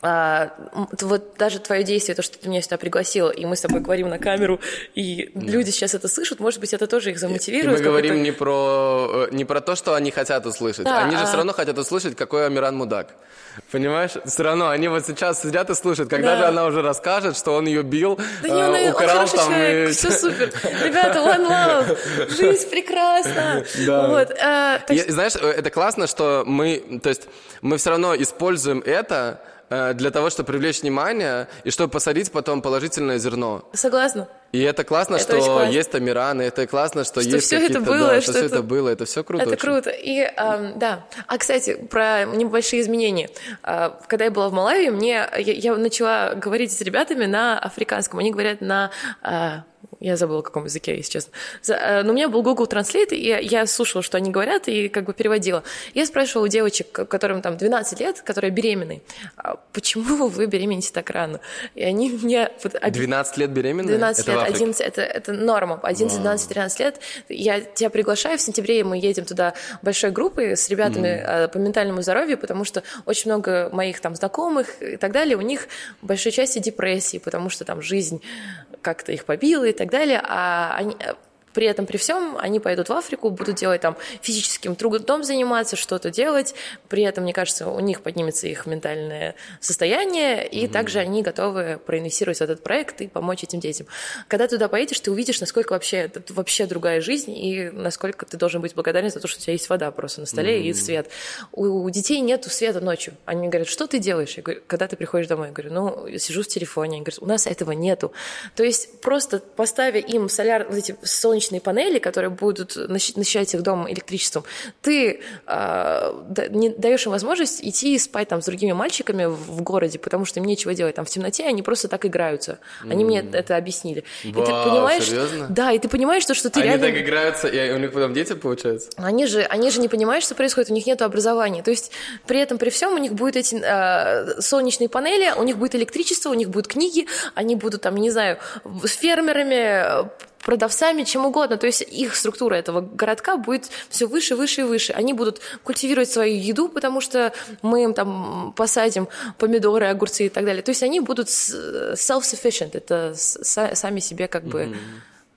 а, вот даже твое действие, то, что ты меня сюда пригласил, и мы с тобой говорим на камеру, и да. люди сейчас это слышат, может быть, это тоже их замотивирует. И мы говорим не про, э, не про то, что они хотят услышать. Да, они же а... все равно хотят услышать, какой Амиран мудак. Понимаешь? Все равно они вот сейчас сидят и слушают, когда да. же она уже расскажет, что он ее бил, да не, он, э, украл он там человек, и... все <laughs> супер. Ребята, one love, жизнь прекрасна. Да. Вот, э, есть... Знаешь, э, это классно, что мы, то есть мы все равно используем это для того, чтобы привлечь внимание и чтобы посадить потом положительное зерно. Согласна. И это классно, это что классно. есть Амиран, и это классно, что, что есть все это было, да, что, что все это было, это все круто. Это очень. круто. И эм, да. А кстати, про небольшие изменения. Э, когда я была в Малайве, мне я, я начала говорить с ребятами на африканском. Они говорят на э, я забыла, каком языке, если честно. Э, но у меня был Google Translate, и я слушала, что они говорят, и как бы переводила. Я спрашивала у девочек, которым там 12 лет, которые беременны, «А почему <laughs> вы беременеете так рано? И они мне... 12 лет беременны? 12 это лет, 11, это, это норма. 11, 12, 13 лет. Я тебя приглашаю, в сентябре мы едем туда большой группой с ребятами mm. по ментальному здоровью, потому что очень много моих там знакомых и так далее, у них в большой части депрессии, потому что там жизнь как-то их побила и так далее, а они, при этом, при всем, они пойдут в Африку, будут делать там физическим трудом заниматься, что-то делать. При этом, мне кажется, у них поднимется их ментальное состояние, и mm-hmm. также они готовы проинвестировать в этот проект и помочь этим детям. Когда туда поедешь, ты увидишь, насколько вообще это вообще другая жизнь, и насколько ты должен быть благодарен за то, что у тебя есть вода просто на столе mm-hmm. и свет. У, у детей нет света ночью. Они говорят, что ты делаешь? Я говорю, когда ты приходишь домой? Я говорю, ну, сижу в телефоне. Они говорят, у нас этого нету. То есть просто поставя им соляр, вот эти солнечные солнечные панели, которые будут насыщать их дом электричеством, ты э, не даешь им возможность идти и спать там с другими мальчиками в, в городе, потому что им нечего делать. Там в темноте они просто так играются. Они mm. мне это объяснили. Вау, и ты понимаешь, серьезно? Да, и ты понимаешь, что, что ты они реально... так играются, и у них потом дети получаются? Они же, они же не понимают, что происходит, у них нет образования. То есть при этом, при всем у них будут эти э, солнечные панели, у них будет электричество, у них будут книги, они будут там, не знаю, с фермерами продавцами, чем угодно. То есть их структура этого городка будет все выше, выше и выше. Они будут культивировать свою еду, потому что мы им там посадим помидоры, огурцы и так далее. То есть они будут self-sufficient. Это сами себе как бы... Mm-hmm.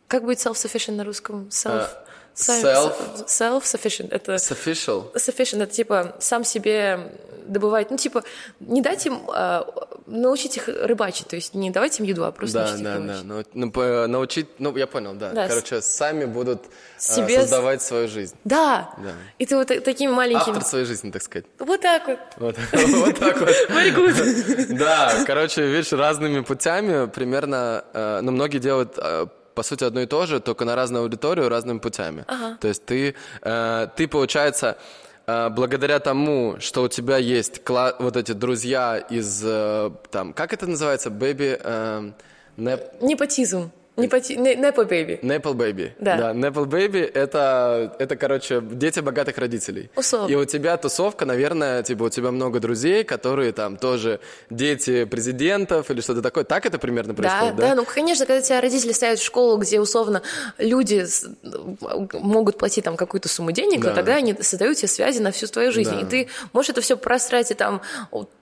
Как будет self-sufficient на русском? Self... Uh Self. Self-sufficient. Это... Sufficient. Sufficient. Это типа сам себе добывать. Ну, типа, не дать им... Э, научить их рыбачить. То есть не давать им еду, а просто да, научить да, их Да, да, ну, научить... Ну, я понял, да. да. Короче, сами будут э, себе... создавать свою жизнь. Да. да. И ты вот такими маленькими... Автор своей жизни, так сказать. Вот так вот. Вот, <laughs> вот так вот. <laughs> Very good. Да, короче, видишь, разными путями примерно... Э, ну, многие делают по сути, одно и то же, только на разную аудиторию разными путями. Ага. То есть ты, э, ты получается, э, благодаря тому, что у тебя есть кла- вот эти друзья из, э, там, как это называется, baby... Э, неп... Непотизм. Непл Baby. Непл Baby. Да. Да, Непл Baby это, это, короче, дети богатых родителей. Условно. И у тебя тусовка, наверное, типа у тебя много друзей, которые там тоже дети президентов или что-то такое. Так это примерно происходит, да? Да, да, ну, конечно, когда тебя родители ставят в школу, где условно люди могут платить там какую-то сумму денег, да. то тогда они создают тебе связи на всю твою жизнь. Да. И ты можешь это все просрать и там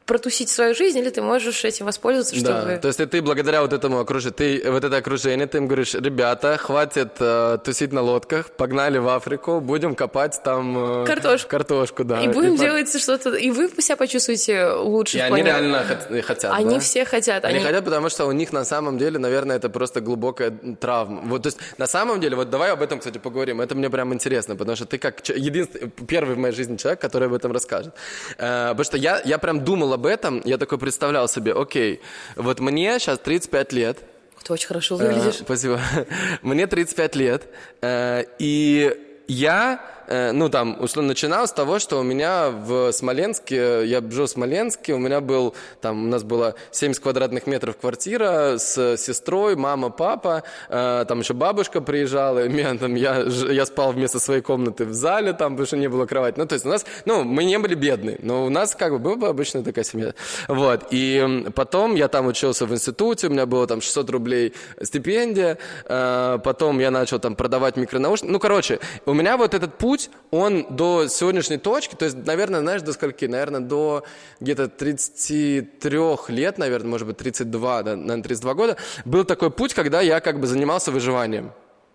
протусить свою жизнь, или ты можешь этим воспользоваться, чтобы... Да, то есть ты благодаря вот этому окружению, ты вот это окружение, ты им говоришь, ребята, хватит э, тусить на лодках, погнали в Африку, будем копать там... Э, картошку. Картошку, да. И будем и делать по... что-то, и вы себя почувствуете лучше. И они реально хотят, Они да? все хотят. Они... они хотят, потому что у них на самом деле, наверное, это просто глубокая травма. Вот, то есть на самом деле, вот давай об этом, кстати, поговорим, это мне прям интересно, потому что ты как единственный, первый в моей жизни человек, который об этом расскажет. Э, потому что я, я прям думал об этом, я такой представлял себе, окей, вот мне сейчас 35 лет. Ты очень хорошо выглядишь. Э, спасибо. <laughs> Мне 35 лет, э, и я ну, там, условно, начинал с того, что у меня в Смоленске, я жил в Смоленске, у меня был, там, у нас было 70 квадратных метров квартира с сестрой, мама, папа, э, там еще бабушка приезжала, <laughs> и меня, там, я, я спал вместо своей комнаты в зале, там, потому что не было кровати. Ну, то есть у нас, ну, мы не были бедны, но у нас, как бы, была обычная такая семья. Вот, и потом я там учился в институте, у меня было там 600 рублей стипендия, э, потом я начал там продавать микронаушники. Ну, короче, у меня вот этот путь путь, он до сегодняшней точки, то есть, наверное, знаешь, до скольки? Наверное, до где-то 33 лет, наверное, может быть, 32, да, наверное, 32 года, был такой путь, когда я как бы занимался выживанием.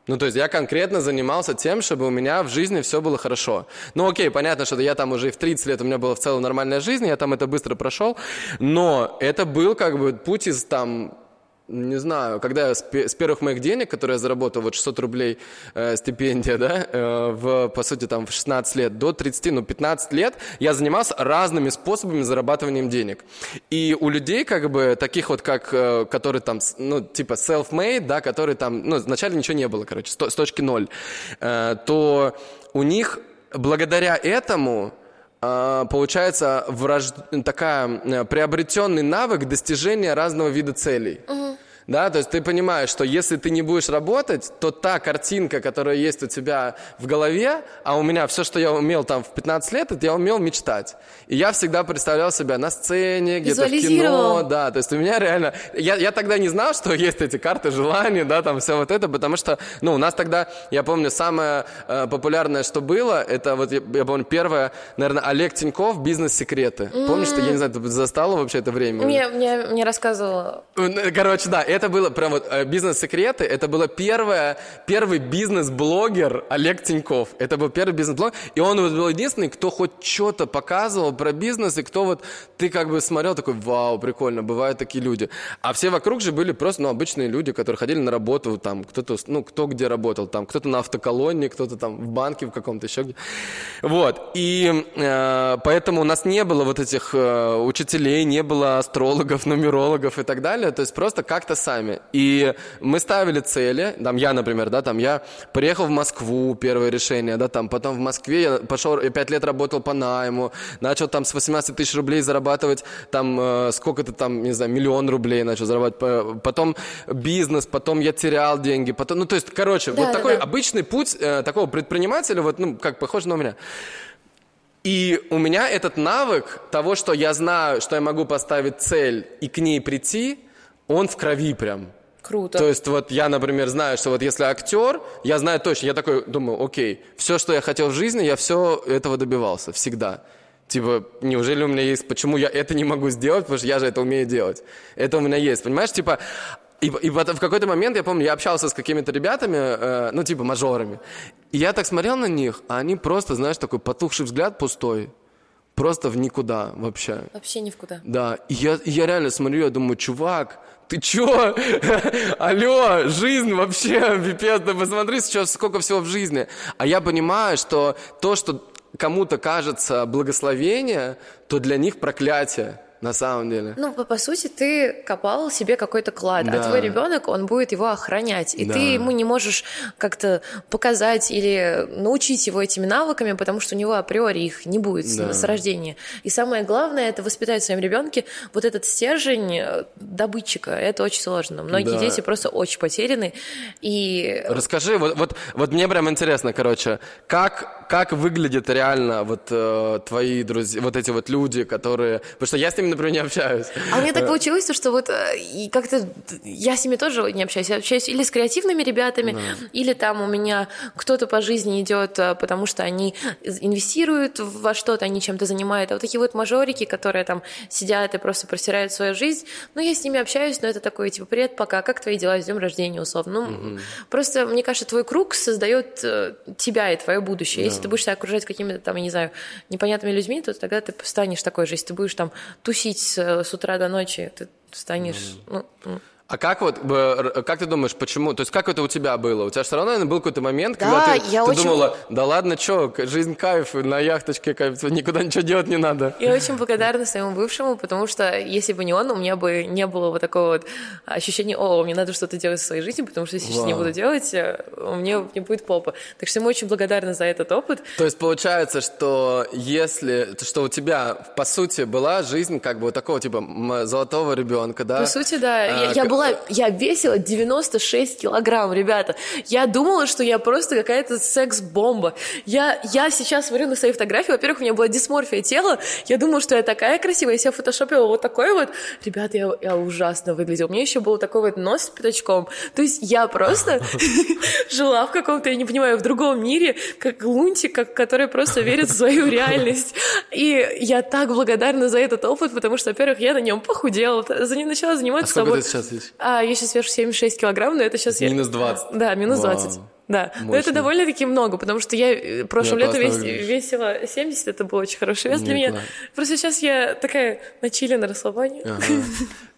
Ну, то есть я конкретно занимался тем, чтобы у меня в жизни все было хорошо. Ну, окей, понятно, что я там уже и в 30 лет у меня была в целом нормальная жизнь, я там это быстро прошел, но это был как бы путь из там не знаю, когда я с, с первых моих денег, которые я заработал, вот 600 рублей э, стипендия, да, э, в, по сути, там, в 16 лет до 30, ну, 15 лет, я занимался разными способами зарабатывания денег. И у людей, как бы, таких вот, как, э, которые там, ну, типа self-made, да, которые там, ну, вначале ничего не было, короче, с, с точки ноль, э, то у них благодаря этому получается враж... такая приобретенный навык достижения разного вида целей. Угу. Да, то есть ты понимаешь, что если ты не будешь работать, то та картинка, которая есть у тебя в голове, а у меня все, что я умел там в 15 лет, это я умел мечтать. И я всегда представлял себя на сцене, где-то в кино, да, то есть у меня реально... Я, я тогда не знал, что есть эти карты желаний, да, там все вот это, потому что, ну, у нас тогда, я помню, самое э, популярное, что было, это вот, я, я помню, первое, наверное, Олег Тиньков «Бизнес-секреты». Mm-hmm. Помнишь, что, я не знаю, ты застала вообще это время? Мне, мне, мне рассказывала. Короче, да, это было прям вот э, бизнес-секреты. Это было первое, первый бизнес-блогер Олег Тиньков. Это был первый бизнес-блогер. И он вот был единственный, кто хоть что-то показывал про бизнес, и кто вот ты как бы смотрел такой, вау, прикольно, бывают такие люди. А все вокруг же были просто, ну, обычные люди, которые ходили на работу, там, кто-то, ну, кто где работал, там, кто-то на автоколонне, кто-то там в банке в каком-то еще где. Вот. И э, поэтому у нас не было вот этих э, учителей, не было астрологов, нумерологов и так далее. То есть просто как-то сами. И мы ставили цели, там я, например, да, там я приехал в Москву, первое решение, да, там потом в Москве я пошел, я пять лет работал по найму, начал там с 18 тысяч рублей зарабатывать там э, сколько-то там, не знаю, миллион рублей начал зарабатывать, потом бизнес, потом я терял деньги, потом, ну то есть, короче, да, вот да, такой да. обычный путь э, такого предпринимателя, вот, ну, как похож на меня. И у меня этот навык того, что я знаю, что я могу поставить цель и к ней прийти, он в крови прям. Круто. То есть вот я, например, знаю, что вот если актер, я знаю точно, я такой думаю, окей, все, что я хотел в жизни, я все этого добивался, всегда. Типа, неужели у меня есть, почему я это не могу сделать, потому что я же это умею делать. Это у меня есть, понимаешь? Типа, и, и в какой-то момент, я помню, я общался с какими-то ребятами, э, ну, типа, мажорами, и я так смотрел на них, а они просто, знаешь, такой потухший взгляд пустой, просто в никуда вообще. Вообще ни в куда. Да, и я, и я реально смотрю, я думаю, чувак, ты чё? <laughs> Алло, жизнь вообще, пипец, да посмотри сейчас, сколько всего в жизни. А я понимаю, что то, что кому-то кажется благословение, то для них проклятие на самом деле. Ну, по, по сути, ты копал себе какой-то клад, а да. а твой ребенок, он будет его охранять. И да. ты ему не можешь как-то показать или научить его этими навыками, потому что у него априори их не будет да. с, рождения. И самое главное, это воспитать в своем ребенке вот этот стержень э, добытчика. Это очень сложно. Многие да. дети просто очень потеряны. И... Расскажи, вот, вот, вот мне прям интересно, короче, как, как выглядит реально вот э, твои друзья, вот эти вот люди, которые... Потому что я с ними например, не общаюсь. А у меня так получилось, что вот э, и как-то я с ними тоже не общаюсь. Я общаюсь или с креативными ребятами, да. или там у меня кто-то по жизни идет, э, потому что они инвестируют во что-то, они чем-то занимают. А вот такие вот мажорики, которые там сидят и просто просирают свою жизнь, ну, я с ними общаюсь, но это такой, типа, привет, пока, как твои дела, с днем рождения, условно. Ну, угу. просто, мне кажется, твой круг создает э, тебя и твое будущее. Да. Если ты будешь себя окружать какими-то там, я не знаю, непонятными людьми, то тогда ты станешь такой же. Если ты будешь там тусить тусить с, с утра до ночи, ты станешь... Mm. Ну, а как вот, как ты думаешь, почему, то есть как это у тебя было? У тебя все равно, наверное, был какой-то момент, да, когда ты, я ты очень... думала, да ладно, что, жизнь кайф, на яхточке кайф, никуда ничего делать не надо. Я очень благодарна своему бывшему, потому что если бы не он, у меня бы не было вот такого вот ощущения, о, мне надо что-то делать в своей жизни, потому что если я сейчас не буду делать, э, мне не будет попа. Так что мы очень благодарны за этот опыт. То есть получается, что если, что у тебя, по сути, была жизнь как бы вот такого типа золотого ребенка, да? По сути, да. Я, я была, я весила 96 килограмм, ребята. Я думала, что я просто какая-то секс-бомба. Я, я сейчас смотрю на свои фотографии, во-первых, у меня была дисморфия тела, я думала, что я такая красивая, я себя фотошопила вот такой вот. Ребята, я, я ужасно выглядела. У меня еще был такой вот нос с пятачком. То есть я просто <laughs> жила в каком-то, я не понимаю, в другом мире, как лунтик, как, который просто верит в свою реальность. И я так благодарна за этот опыт, потому что, во-первых, я на нем похудела, за ним начала заниматься а собой. Есть? А, я сейчас вешу 76 килограмм, но это сейчас... Минус 20? Я... Да, минус Вау. 20. Да, Мощно. но это довольно-таки много, потому что я э, прошлым Да, летом вес- весила 70, это был очень хороший вес для Не, меня. класс. Просто сейчас я такая на чиле, на расслабоне. Ага.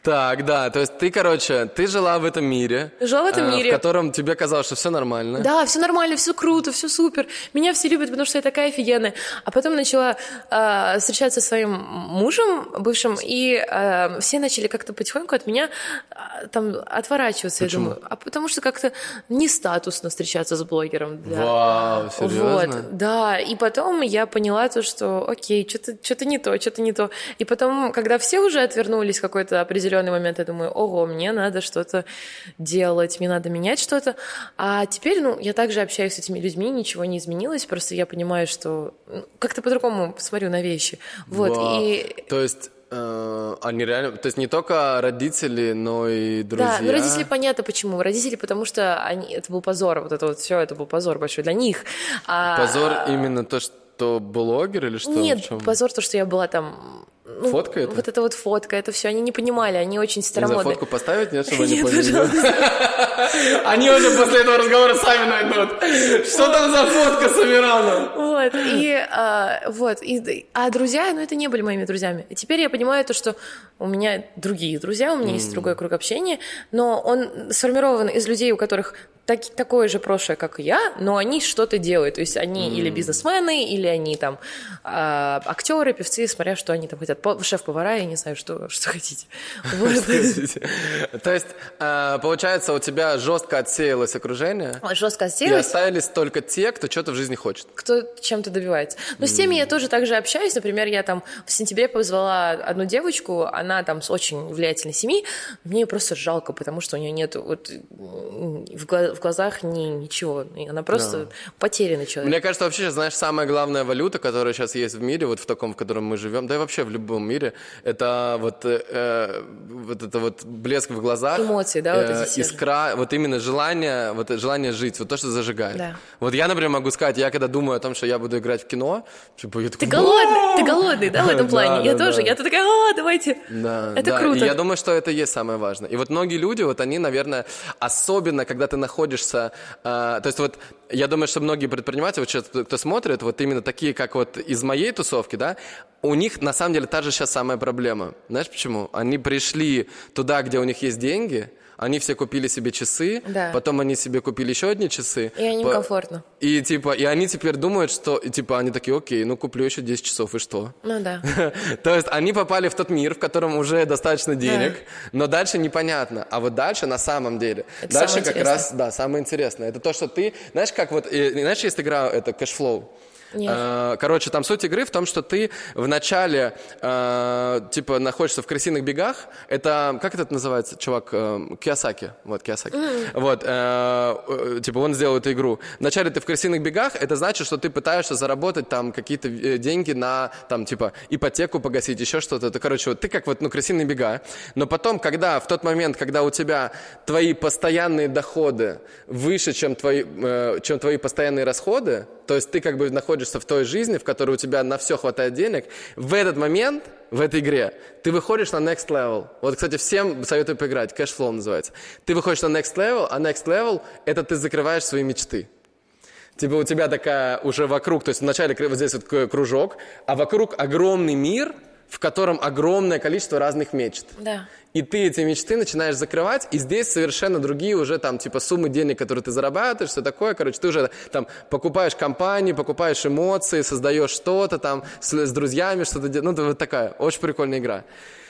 Так, да, то есть ты, короче, ты жила в этом мире. Жила в этом э, мире. В котором тебе казалось, что все нормально. Да, все нормально, все круто, все супер. Меня все любят, потому что я такая офигенная. А потом начала э, встречаться со своим мужем бывшим, и э, все начали как-то потихоньку от меня э, там отворачиваться. Почему? Я думаю, а потому что как-то не статусно встречаться с блогером. для- Вау, серьезно? Вот, да. И потом я поняла то, что окей, что-то что не то, что-то не то. И потом, когда все уже отвернулись какой-то определенный момент, я думаю, ого, мне надо что-то делать, мне надо менять что-то. А теперь, ну, я также общаюсь с этими людьми, ничего не изменилось, просто я понимаю, что ну, как-то по-другому смотрю на вещи. Вот, Вау. и То есть э, они реально... То есть не только родители, но и друзья. Да, ну родители понятно почему. Родители, потому что они, это был позор, вот это вот все, это был позор большой для них. А- Позор именно то, что блогер или что? Нет, позор то, что я была там. Ну, Фотка это? Вот это вот фотка, это все, они не понимали, они очень старомодные. фотку поставить, нет, чтобы <laughs> они поняли? <laughs> Они уже после этого разговора сами найдут. Что там за фотка с Амираном? Вот, и, а, вот, а друзья, ну, это не были моими друзьями. Теперь я понимаю то, что у меня другие друзья, у меня есть другой круг общения, но он сформирован из людей, у которых так, такое же прошлое, как и я, но они что-то делают. То есть они или бизнесмены, или они там а, актеры, певцы, смотря что они там хотят. По- Шеф-повара, я не знаю, что, что хотите. То есть, э, получается, у тебя жестко отсеялось окружение, Жестко и отсеялась. остались только те, кто что-то в жизни хочет. кто чем-то добивается. Но с теми я тоже также общаюсь. Например, я там в сентябре позвала одну девочку, она там с очень влиятельной семьи. Мне её просто жалко, потому что у нее нет вот в, в глазах ни, ничего. И Она просто потерянный человек. Мне кажется, вообще, знаешь, самая главная валюта, которая сейчас есть в мире, вот в таком, в котором мы живем, да и вообще в любом мире, это вот, э, э, вот это вот блеск в глазах. Эмоции, да, вот э, эти все. Искра, вот именно желание, вот желание жить, вот то, что зажигает. Да. Вот я, например, могу сказать, я когда думаю о том, что я буду играть в кино, типа, я Ты такой, голодный, ты голодный, да, в этом <laughs> Да, плане? Я да, тоже. да. Я такая, а, давайте. Да, Это да. круто. Я думаю, что это есть самое важное. И вот многие люди, вот они, наверное, особенно, когда ты находишься, э, то есть вот я думаю, что многие предприниматели, вот сейчас кто смотрит, вот именно такие, как вот из моей тусовки, да, у них на самом деле та же сейчас самая проблема. Знаешь почему? Они пришли туда, где у них есть деньги, они все купили себе часы, Да. потом они себе купили еще одни часы. И им По- комфортно. И типа, и они теперь думают, что, и, типа, они такие, окей, ну куплю еще 10 часов, и что? Ну да. <laughs> То есть они попали в тот мир, в котором уже достаточно денег, но дальше непонятно. А вот дальше на самом деле, Это дальше как интересное. раз, да, самое интересное. Это то, что ты, знаешь, как вот, знаешь, есть игра, это cashflow. Нет. Э, Короче, там суть игры в том, что ты в начале, э, типа, находишься в крысиных бегах. Это, как это называется, чувак? Э, Киосаки. Вот, Киосаки. Вот, э, типа, он сделал эту игру. Вначале ты в крысиных бегах, это значит, что ты пытаешься заработать там какие-то деньги на, там, типа, ипотеку погасить, еще что-то. Это, короче, вот ты как вот, ну, крысиные бега. Но потом, когда, в тот момент, когда у тебя твои постоянные доходы выше, чем твои, чем твои постоянные расходы, то есть ты как бы находишься в той жизни, в которой у тебя на все хватает денег, в этот момент, в этой игре, ты выходишь на next level. Вот, кстати, всем советую поиграть, cashflow называется. Ты выходишь на next level, а next level – это ты закрываешь свои мечты. Типа у тебя такая уже вокруг, то есть вначале вот здесь вот кружок, а вокруг огромный мир, в котором огромное количество разных мечт. Да. И ты эти мечты начинаешь закрывать, и здесь совершенно другие уже там типа суммы денег, которые ты зарабатываешь, все такое. Короче, ты уже там покупаешь компании, покупаешь эмоции, создаешь что-то там с, с друзьями, что-то делаешь. Ну, это вот такая очень прикольная игра.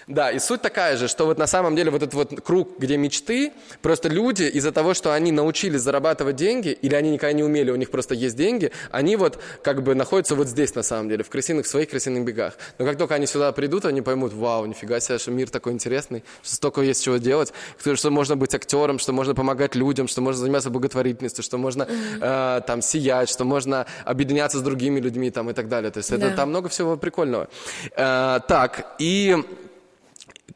Да, и суть такая же, что вот на самом деле вот этот вот круг, где мечты, просто люди из-за того, что они научились зарабатывать деньги, или они никогда не умели, у них просто есть деньги, они вот как бы находятся вот здесь на самом деле, в крысиных, в своих крысиных бегах. Но как только они сюда придут, они поймут, вау, нифига себе, что мир такой интересный, что столько есть чего делать, что можно быть актером, что можно помогать людям, что можно заниматься благотворительностью, что можно э, там сиять, что можно объединяться с другими людьми там и так далее. То есть да. это там много всего прикольного. Э, так, и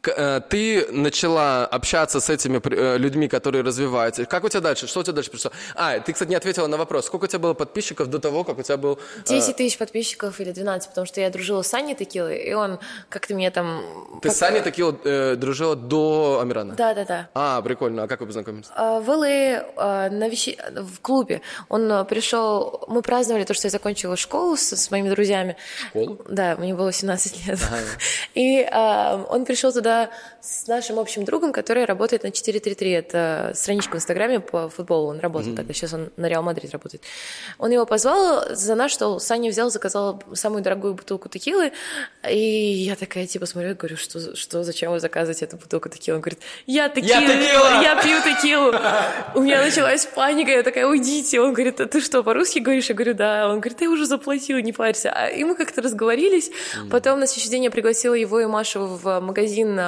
ты начала общаться с этими э, людьми, которые развиваются. Как у тебя дальше? Что у тебя дальше пришло? А, ты, кстати, не ответила на вопрос. Сколько у тебя было подписчиков до того, как у тебя был... 10 э, тысяч подписчиков или 12, потому что я дружила с Саней Текилой, и он как-то меня там... Ты как... с Саней Текилой э, дружила до Амирана? Да-да-да. А, прикольно. А как вы познакомились? В ЛА, на вещи... в клубе. Он пришел... Мы праздновали то, что я закончила школу с, с моими друзьями. Школу? Да, мне было 17 лет. Ага. <laughs> И э, он пришел туда туда с нашим общим другом, который работает на 433. Это страничка в Инстаграме по футболу. Он работает mm-hmm. тогда. Сейчас он на Реал Мадрид работает. Он его позвал за наш что Саня взял, заказал самую дорогую бутылку текилы. И я такая, типа, смотрю, говорю, что, что зачем вы заказываете эту бутылку текилы? Он говорит, я текила, я, я пью текилу. У меня началась паника, я такая, уйдите. Он говорит, а ты что, по-русски говоришь? Я говорю, да. Он говорит, ты уже заплатил, не парься. А, и мы как-то разговорились. Потом на следующий день я пригласила его и Машу в магазин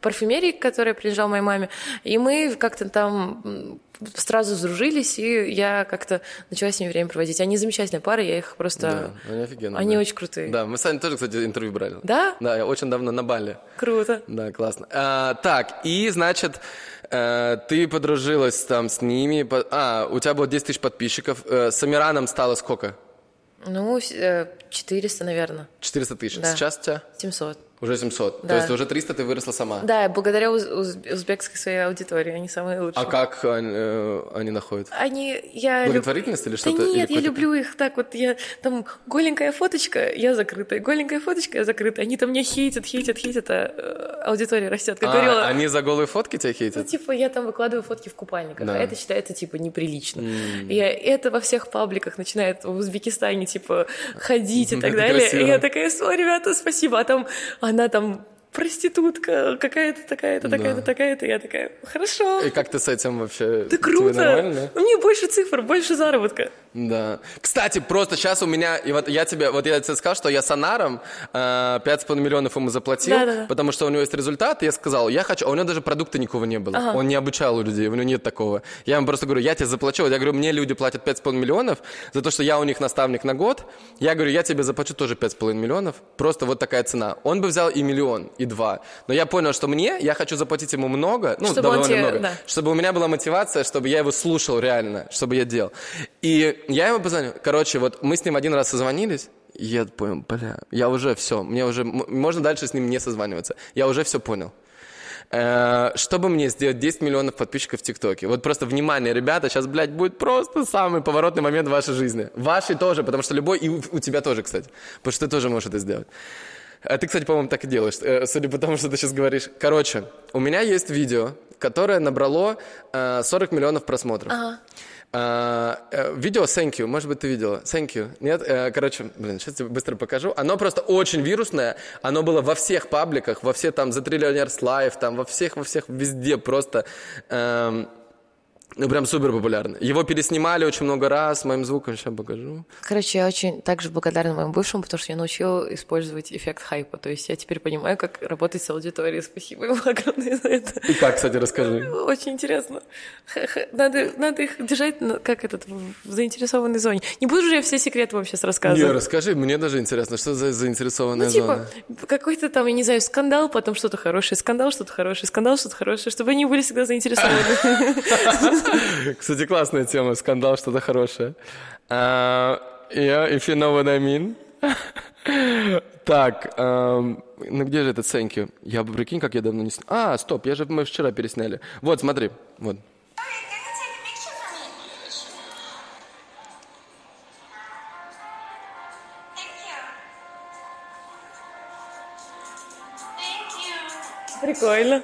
парфюмерии, которая приезжала моей маме, и мы как-то там сразу сдружились, и я как-то начала с ними время проводить. Они замечательная пара, я их просто... Да, они офигенные. Они да. очень крутые. Да, мы с вами тоже, кстати, интервью брали. Да? Да, очень давно на Бали. Круто. Да, классно. А, так, и, значит, э, ты подружилась там с ними. А, у тебя было 10 тысяч подписчиков. Э, с Амираном стало сколько? Ну, 400, наверное. 400 тысяч. Да. Сейчас у тебя? 700. Уже 700. Да. То есть уже 300 ты выросла сама. Да, благодаря уз- узбекской своей аудитории. Они самые лучшие. А как они, э, они находят? Они... Я Благотворительность люб... или что-то? Да нет, или я люблю их так вот. Я там голенькая фоточка, я закрытая. Голенькая фоточка, я закрытая. Они там меня хейтят, хейтят, хейтят, а э, аудитория растет. Как а, говорила... они за голые фотки тебя хейтят? Ну, типа, я там выкладываю фотки в купальниках, да. а это считается, типа, неприлично. Mm. И это во всех пабликах начинает в Узбекистане, типа, ходить и <laughs> так далее. И я такая, о, ребята, спасибо. А там она там проститутка, какая-то такая-то, такая-то, да. такая-то. Я такая, хорошо. И как ты с этим вообще? Да круто. Мне больше цифр, больше заработка. Да. Кстати, просто сейчас у меня, и вот я тебе, вот я тебе сказал, что я с Анаром э, 5,5 миллионов ему заплатил, да, да, да. потому что у него есть результат, и я сказал, я хочу, а у него даже продукта никакого не было, ага. он не обучал людей, у него нет такого. Я ему просто говорю, я тебе заплачу, я говорю, мне люди платят 5,5 миллионов за то, что я у них наставник на год, я говорю, я тебе заплачу тоже 5,5 миллионов, просто вот такая цена. Он бы взял и миллион, и два, но я понял, что мне, я хочу заплатить ему много, ну, чтобы довольно тебе, много, да. чтобы у меня была мотивация, чтобы я его слушал реально, чтобы я делал. И я ему позвонил. Короче, вот мы с ним один раз созвонились, и я понял, бля, я уже все, мне уже, можно дальше с ним не созваниваться. Я уже все понял. Э, чтобы мне сделать 10 миллионов подписчиков в ТикТоке? Вот просто внимание, ребята, сейчас, блядь, будет просто самый поворотный момент в вашей жизни. Вашей тоже, потому что любой, и у, у тебя тоже, кстати. Потому что ты тоже можешь это сделать. А ты, кстати, по-моему, так и делаешь, э, судя по тому, что ты сейчас говоришь. Короче, у меня есть видео, которое набрало 40 э, миллионов просмотров. Ага. Uh, видео Thank you, может быть, ты видела. Thank you. Нет? Короче, блин, сейчас тебе быстро покажу. Оно просто очень вирусное. Оно было во всех пабликах, во все там The Trillionaires Live, там во всех, во всех, везде просто. Uh, ну, прям супер популярный. Его переснимали очень много раз, моим звуком сейчас покажу. Короче, я очень также благодарна моему бывшему, потому что я научила использовать эффект хайпа. То есть я теперь понимаю, как работать с аудиторией. Спасибо ему <laughs> огромное за это. И как, кстати, расскажи. Очень интересно. Надо, надо их держать, как этот, в заинтересованной зоне. Не буду же я все секреты вам сейчас рассказывать. Не, расскажи, мне даже интересно, что за заинтересованная ну, типа, зона? какой-то там, я не знаю, скандал, потом что-то хорошее, скандал, что-то хорошее, скандал, что-то хорошее, чтобы они были всегда заинтересованы. <laughs> <laughs> <laughs> Кстати, классная тема, скандал, что-то хорошее. Uh, yeah, if you know what I mean. <laughs> так, um, ну где же этот thank? Я бы прикинь, как я давно не снял. А, стоп, я же, мы вчера пересняли. Вот, смотри, вот. Прикольно.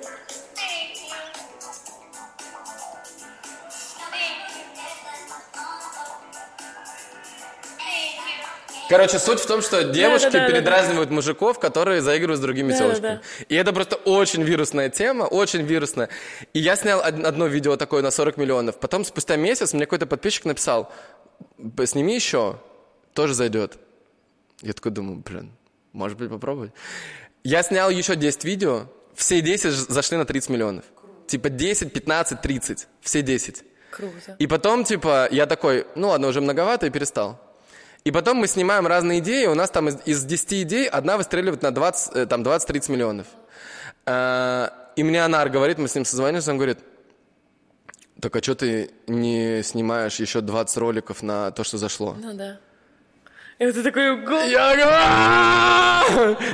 Короче, суть в том, что девушки да, да, да, передразнивают мужиков, которые заигрывают с другими телочками. И это просто очень вирусная тема, очень вирусная. И я снял од- одно видео такое на 40 миллионов. Потом, спустя месяц, мне какой-то подписчик написал, «Б- сними еще, тоже зайдет. Я такой думаю, блин, может быть попробовать. Я снял еще 10 видео, все 10 ж- зашли на 30 миллионов. Типа 10, 15, 30, все 10. Круто. И потом, типа, я такой, ну ладно, уже многовато, и перестал. И потом мы снимаем разные идеи, у нас там из, из 10 идей одна выстреливает на 20, э, там 20-30 миллионов. Э, И мне Анар говорит, мы с ним созвонились, он говорит, так а что ты не снимаешь еще 20 роликов на то, что зашло? Ну да. И ты такой, «Го». Я!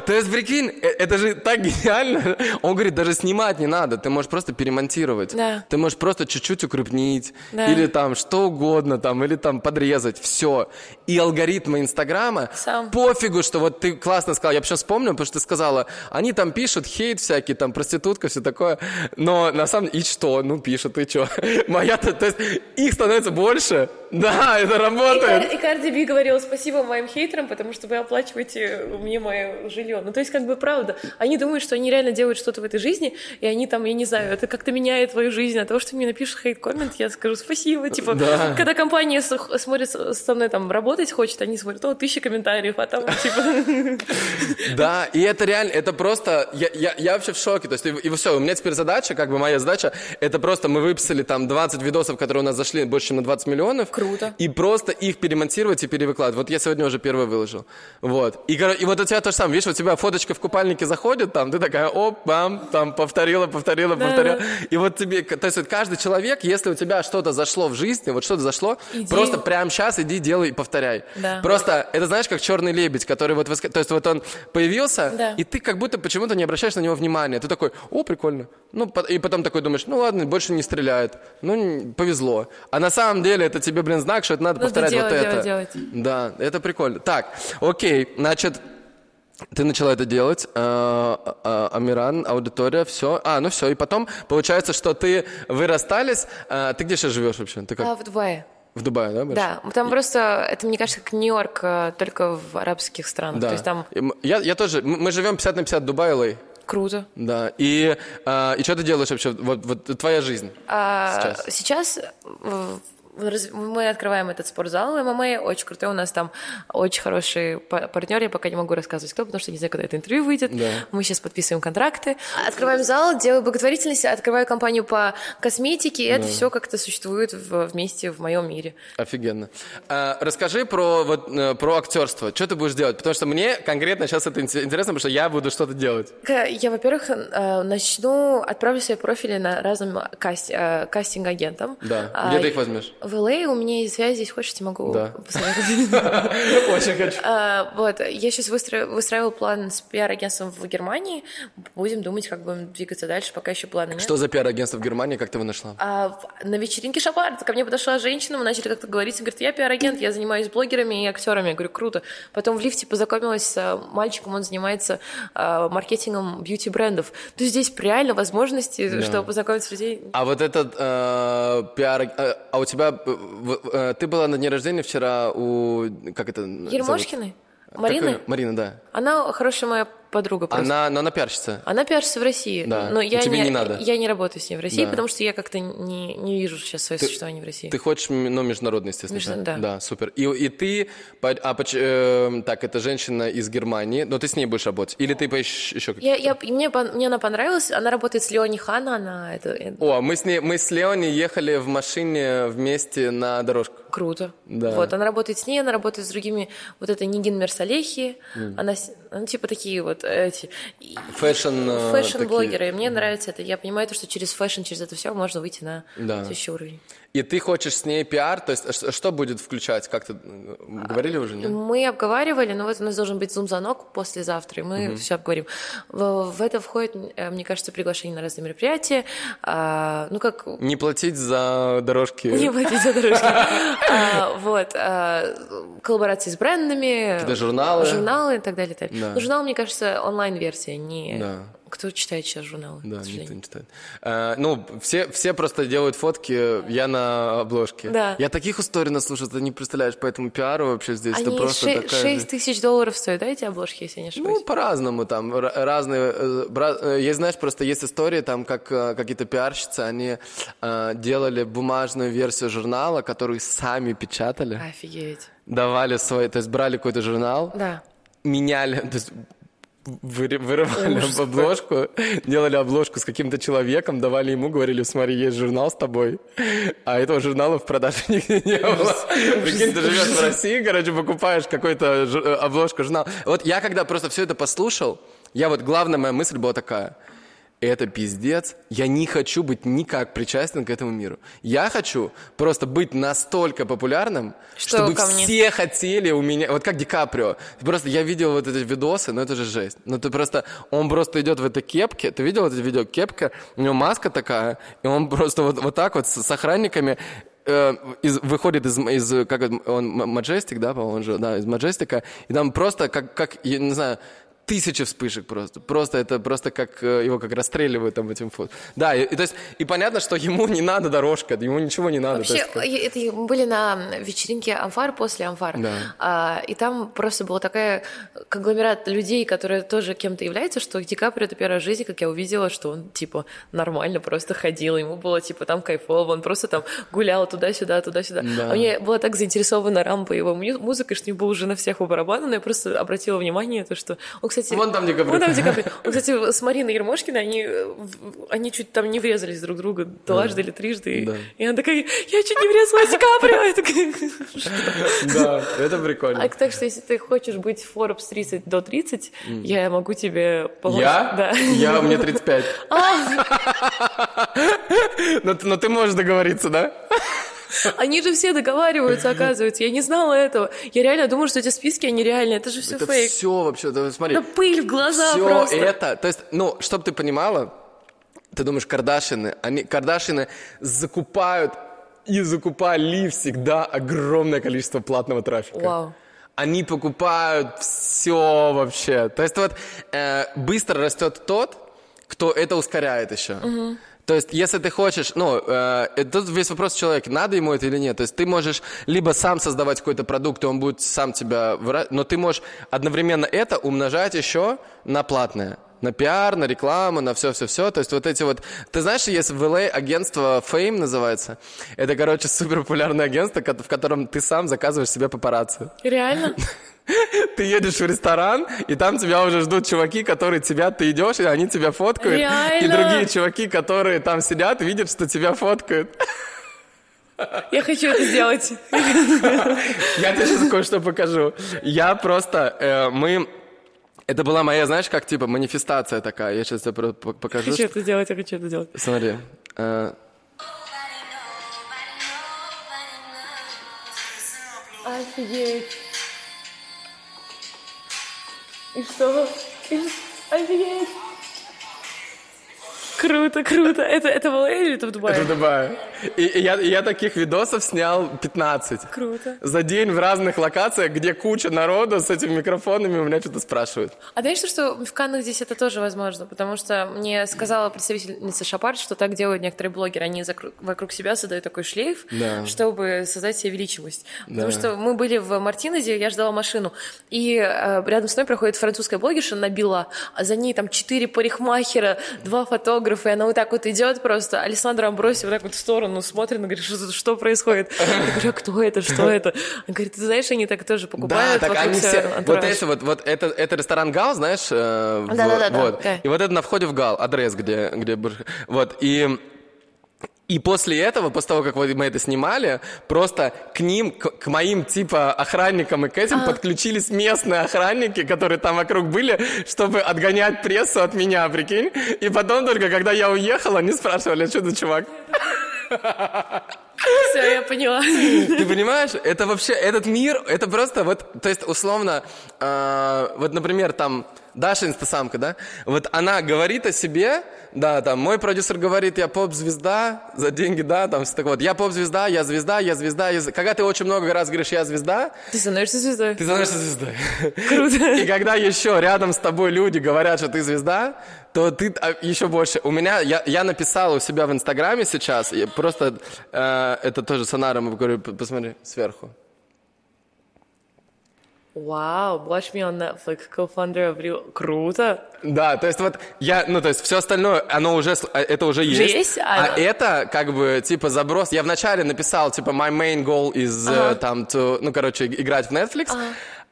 То есть, прикинь, это же так гениально. Он говорит, даже снимать не надо, ты можешь просто перемонтировать. Да. Ты можешь просто чуть-чуть укрупнить, Да. или там что угодно, там, или там подрезать, все. И алгоритмы Инстаграма, Сам. пофигу, что вот ты классно сказал, я сейчас вспомнил, потому что ты сказала, они там пишут хейт всякий, там, проститутка, все такое, но на самом деле, и что? Ну, пишут, и что? Моя-то, то есть, их становится больше, да, это И, работает. Кар- и Карди Би говорила спасибо моим хейтерам, потому что вы оплачиваете мне мое жилье. Ну, то есть, как бы, правда, они думают, что они реально делают что-то в этой жизни, и они там, я не знаю, это как-то меняет твою жизнь. От того, что мне напишут хейт-коммент, я скажу спасибо. Типа, Да. когда компания смотрит со мной там работать хочет, они смотрят, о, тысяча комментариев, а там, типа... <laughs> Да, и это реально, это просто, я, вообще в шоке, то есть, и все, у меня теперь задача, как бы моя задача, это просто мы выписали там 20 видосов, которые у нас зашли больше, чем на 20 миллионов. Круто. И просто их перемонтировать и перевыкладывать. Вот я сегодня уже первый выложил. Вот. И, и вот у тебя то же самое, видишь, у тебя фоточка в купальнике заходит, там, ты такая, оп, бам, там, повторила, повторила, повторила. И вот тебе, то есть вот каждый человек, если у тебя что-то зашло в жизни, вот что-то зашло, Иди. просто прямо сейчас иди, делай и повторяй. Да. Просто это знаешь, как черный лебедь, который вот, то есть вот он появился, Да. и ты как будто почему-то не обращаешь на него внимания. Ты такой, о, прикольно. Ну, и потом такой думаешь, ну ладно, больше не стреляет. Ну, повезло. А на самом деле это тебе, блин, знак, что это надо, Надо повторять делать, вот это. делать, делать. Да, это прикольно. Так, окей, значит, ты начала это делать, э, э, Амиран, аудитория, все. А, ну все, и потом получается, что ты вы расстались. Э, ты где сейчас живешь вообще? Ты как? А, в Дубае. В Дубае, да? больше? Да, там просто, это, мне кажется, как Нью-Йорк, только в арабских странах. Да. То есть там И Я, я тоже. Мы живем 50 на 50 Дубай, LA. круто. Да. И, э, и что ты делаешь вообще? Вот, вот твоя жизнь. А, Сейчас. сейчас мы открываем этот спортзал ММА, очень крутой, у нас там очень хороший па- партнер, я пока не могу рассказывать кто, потому что не знаю, когда это интервью выйдет. Да. Мы сейчас подписываем контракты. Открываем зал, делаю благотворительность, открываю компанию по косметике, и это все как-то существует в- вместе в моем мире. Офигенно. А, расскажи про, вот, э, про актерство. Что ты будешь делать? Потому что мне конкретно сейчас это инте- интересно, потому что я буду что-то делать. Я, во-первых, э, начну, отправлю свои профили на разным каст- э, кастинг-агентам. Да. А, Где ты их возьмешь? В LA у меня есть связи, если хочешь, могу Да. <laughs> Очень хочу. А, Вот, я сейчас выстраиваю план с пиар-агентством в Германии. Будем думать, как будем двигаться дальше, пока еще плана нет. Что за пиар-агентство в Германии? Как ты его нашла? А на вечеринке Шапарт ко мне подошла женщина, мы начали как-то говорить, она говорит, я пиар-агент, я занимаюсь блогерами и актерами. Я говорю, круто. Потом в лифте познакомилась с а, мальчиком, он занимается маркетингом бьюти-брендов. То есть здесь реально возможности, чтобы познакомиться с людьми. А вот этот пиар... а у тебя... э, э, ты была на дне рождения вчера у... Как это? Ермошкиной? Марины? Марина, да. Она хорошая моя подруга просто. Она, но она пиарщица. Она пиарщица в России, Да, но я тебе не, не надо. я не работаю с ней в России, Да. потому что я как-то не, не вижу сейчас свое существование в России. Ты хочешь, ну, международный, естественно. Между- да? да. супер. И, и ты, а, э, так, это женщина из Германии, но ты с ней будешь работать? Или ты поищешь еще как Я, я, мне, мне она понравилась, она работает с Леони Хана, она это, э, О, мы с, ней, мы с Леони ехали в машине вместе на дорожку. Круто. Да. Вот, она работает с ней, она работает с другими, вот это Негин Мирсалехи, она, с- она типа такие вот эти Fashion, э, fashion-блогеры, и мне нравится это, я понимаю то, что через fashion, через это все можно выйти на Да. следующий уровень. И ты хочешь с ней пиар, то есть ш- что будет включать? Как ты э, говорили уже, нет? Мы обговаривали, но вот у нас должен быть Zoom-звонок послезавтра, и мы все обговорим. В, в это входит, э, мне кажется, приглашение на разные мероприятия, а, ну как Не платить за дорожки. не платить за дорожки. А, Вот. а, Коллаборации с брендами. Какие-то журналы. Журналы и так далее. журнал, мне кажется, онлайн-версия, не... Кто читает сейчас журналы? Да, никто не читает. А, ну, все, все просто делают фотки, я на обложке. Да. Я таких историй наслушал, ты не представляешь, поэтому пиару вообще здесь. Они это просто ше- такая 6 тысяч долларов стоят, да, эти обложки, если я не ошибаюсь? Ну, по-разному там, разные. э, бра- э, Есть, знаешь, просто есть истории, там, как э, какие-то пиарщицы, они э, делали бумажную версию журнала, которую сами печатали, Офигеть. давали свой, то есть брали какой-то журнал, Да. меняли, то есть вырывали Ужас обложку, делали обложку с каким-то человеком, давали ему, говорили, смотри, есть журнал с тобой, а этого журнала в продаже <laughs> нигде не было. Прикинь, ты живешь в России, короче, покупаешь какую-то э, обложку журнала. Вот я когда просто все это послушал, я вот, главная моя мысль была такая, это пиздец, я не хочу быть никак причастен к этому миру. Я хочу просто быть настолько популярным, Что чтобы все хотели у меня, вот как Ди Каприо. Просто я видел вот эти видосы, но это же жесть. Ну ты просто, он просто идет в этой кепке, ты видел это видео, кепка, у него маска такая, и он просто вот, вот так вот с, с охранниками э, из- выходит из, из как он Маджестик, да, по-моему, он же, да, из Маджестика, и там просто как, как, я не знаю, тысячи вспышек просто. Просто это просто как э, его как расстреливают там этим фото. Да, и, и то есть, и понятно, что ему не надо дорожка, ему ничего не надо. Вообще, есть, э, это мы были на вечеринке Амфар после Амфар, Да. А, и там просто был такая конгломерат людей, которые тоже кем-то являются, что Ди Каприо это первая жизнь, как я увидела, что он типа нормально просто ходил, ему было типа там кайфово, он просто там гулял туда-сюда, туда-сюда. Да. А мне была так заинтересована Рампа его музыкой, что мне было уже на всех по барабану, но я просто обратила внимание, то, что он, кстати... Вон там Ди Каприо. Вон там Ди Каприо. Он, кстати, с Мариной Ермошкиной, они, они чуть там не врезались друг друга дважды или трижды. Да. И она такая, я чуть не врезалась в Ди Каприо. Я такая, Да, это прикольно. А, так что, если ты хочешь быть Forbes 30 до 30, я могу тебе помочь. Я? Да. Я, мне 35. А, Но, ты- но ты можешь договориться, да? <laughs> они же все договариваются, оказывается. Я не знала этого. Я реально думаю, что эти списки, они реальные. Это же все Это фейк. все вообще, да, смотри. Да пыль в глаза все просто. это, то есть, ну, чтобы ты понимала, ты думаешь, Кардашины, они, Кардашины закупают и закупали всегда огромное количество платного трафика. Вау. Они покупают все вообще. То есть вот э, быстро растет тот, кто это ускоряет еще. То есть, если ты хочешь, ну, э, тут весь вопрос человека, надо ему это или нет. То есть, ты можешь либо сам создавать какой-то продукт, и он будет сам тебя выра- но ты можешь одновременно это умножать еще на платное. На пиар, на рекламу, на все-все-все. То есть вот эти вот... Ты знаешь, есть в LA агентство Fame называется? Это, короче, <laughs> супер популярное агентство, в котором ты сам заказываешь себе папарацци. Реально? <laughs> <laughs> Ты едешь в ресторан, и там тебя уже ждут чуваки, которые тебя, ты идешь, и они тебя фоткают. И Реально? другие чуваки, которые там сидят, видят, что тебя фоткают. Я хочу это сделать. <laughs> Я тебе сейчас кое-что покажу. Я просто, э, мы... Это была моя, знаешь, как типа манифестация такая. Я сейчас тебе покажу. Хочу это делать, я хочу это делать. Смотри. э, Офигеть. И что? И... Круто, круто. Это, это в LA или это в Дубае? Это в Дубае. И, и я, и я таких видосов снял 15. Круто. За день в разных локациях, где куча народу с этими микрофонами у меня что-то спрашивают. А знаешь, что, что в Каннах здесь это тоже возможно? Потому что мне сказала представительница Шапарт, что так делают некоторые блогеры. Они закру- вокруг себя создают такой шлейф, Да. чтобы создать себе величимость. Потому Да. что мы были в Мартинезе, я ждала машину, и э, рядом с мной проходит французская блогерша Набила, а за ней там четыре парикмахера, два фотографа, и она вот так вот идет просто. Александра Амброси вот так вот в сторону смотрит, и говорит, что, что происходит? Я говорю, а кто это, что <laughs> это? Она говорит, ты знаешь, они так тоже покупают. Да, так они все... Вот антураж». это вот, вот это, это ресторан Гал, знаешь? э, в- Да-да-да-да, Вот. да. И вот это на входе в Гал, адрес, где... где вот, и... И после этого, после того, как мы это снимали, просто к ним, к, к моим типа охранникам и к этим подключились местные охранники, которые там вокруг были, чтобы отгонять прессу от меня, прикинь. И потом только, когда я уехал, они спрашивали, «А что за чувак? Все, я поняла. Ты понимаешь, это вообще, этот мир, это просто вот, то есть, условно, э, вот, например, там, Даша инстасамка, да? Вот она говорит о себе, да, там, мой продюсер говорит, я поп-звезда, за деньги, да, там, все так вот. Я поп-звезда, я звезда, я звезда, я... Когда ты очень много раз говоришь, я звезда... Ты становишься звездой. Ты становишься звездой. Круто. <laughs> И когда еще рядом с тобой люди говорят, что ты звезда, то ты а, еще больше. У меня, я, я написал у себя в Инстаграме сейчас, просто, э, это тоже с Анаром, говорю, посмотри, сверху. Вау, Watch Me on Netflix, co-founder of Real. Круто. Да, то есть вот я, ну то есть все остальное, оно уже, э, это уже есть. есть? А, а это как бы типа заброс. Я вначале написал типа my main goal is ага. uh, там, to, ну короче, играть в Netflix. Ага.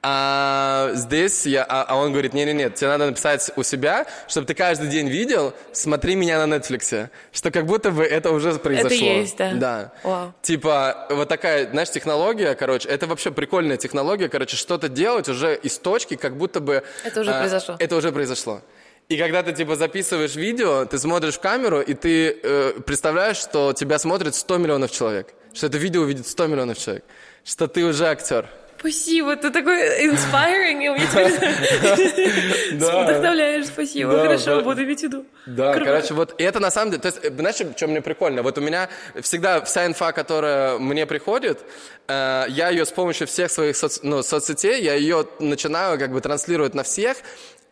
А здесь я, а, а он говорит, не-не-не, тебе надо написать у себя, чтобы ты каждый день видел, смотри меня на Netflix. Что как будто бы это уже произошло. Это есть, да. Да. Вау. Типа вот такая, знаешь, технология, короче, это вообще прикольная технология, короче, что-то делать уже из точки, как будто бы... Это уже а, произошло. Это уже произошло. И когда ты типа записываешь видео, ты смотришь в камеру, и ты э, представляешь, что тебя смотрит 100 миллионов человек. Что это видео видит 100 миллионов человек. Что ты уже актер. Спасибо, ты такой inspiring, и мне теперь <laughs> вдохновляешь, спасибо, хорошо, буду иметь в виду. Да, короче, вот это на самом деле, то есть, знаешь, что мне прикольно? Вот у меня всегда вся инфа, которая мне приходит, э, я ее с помощью всех своих ну, соцсетей, я ее начинаю как бы транслировать на всех,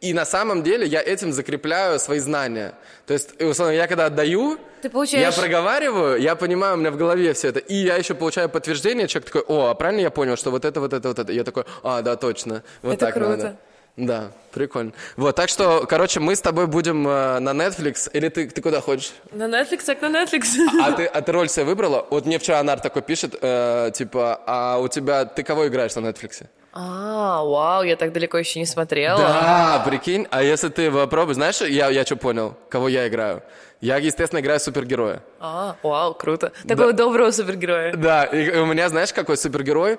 и на самом деле я этим закрепляю свои знания. То есть, условно, я когда отдаю, Ты получаешь... я проговариваю, я понимаю, у меня в голове все это. И я еще получаю подтверждение, человек такой, о, а правильно я понял, что вот это, вот это, вот это. Я такой, а, да, точно. Вот это так круто. надо. Да, прикольно. Вот, так что, короче, мы с тобой будем э, на Netflix, или ты, ты куда хочешь? На Netflix, так на Netflix. А ты, а ты роль себе выбрала? Вот мне вчера Анар такой пишет, э, типа, а у тебя, ты кого играешь на Netflix? А, вау, я так далеко еще не смотрела. Да, прикинь. А если ты попробуешь, знаешь, я, я что понял, кого я играю? Я, естественно, играю супергероя. А, вау, круто. Такого да. доброго супергероя. Да, и у меня, знаешь, какой супергерой?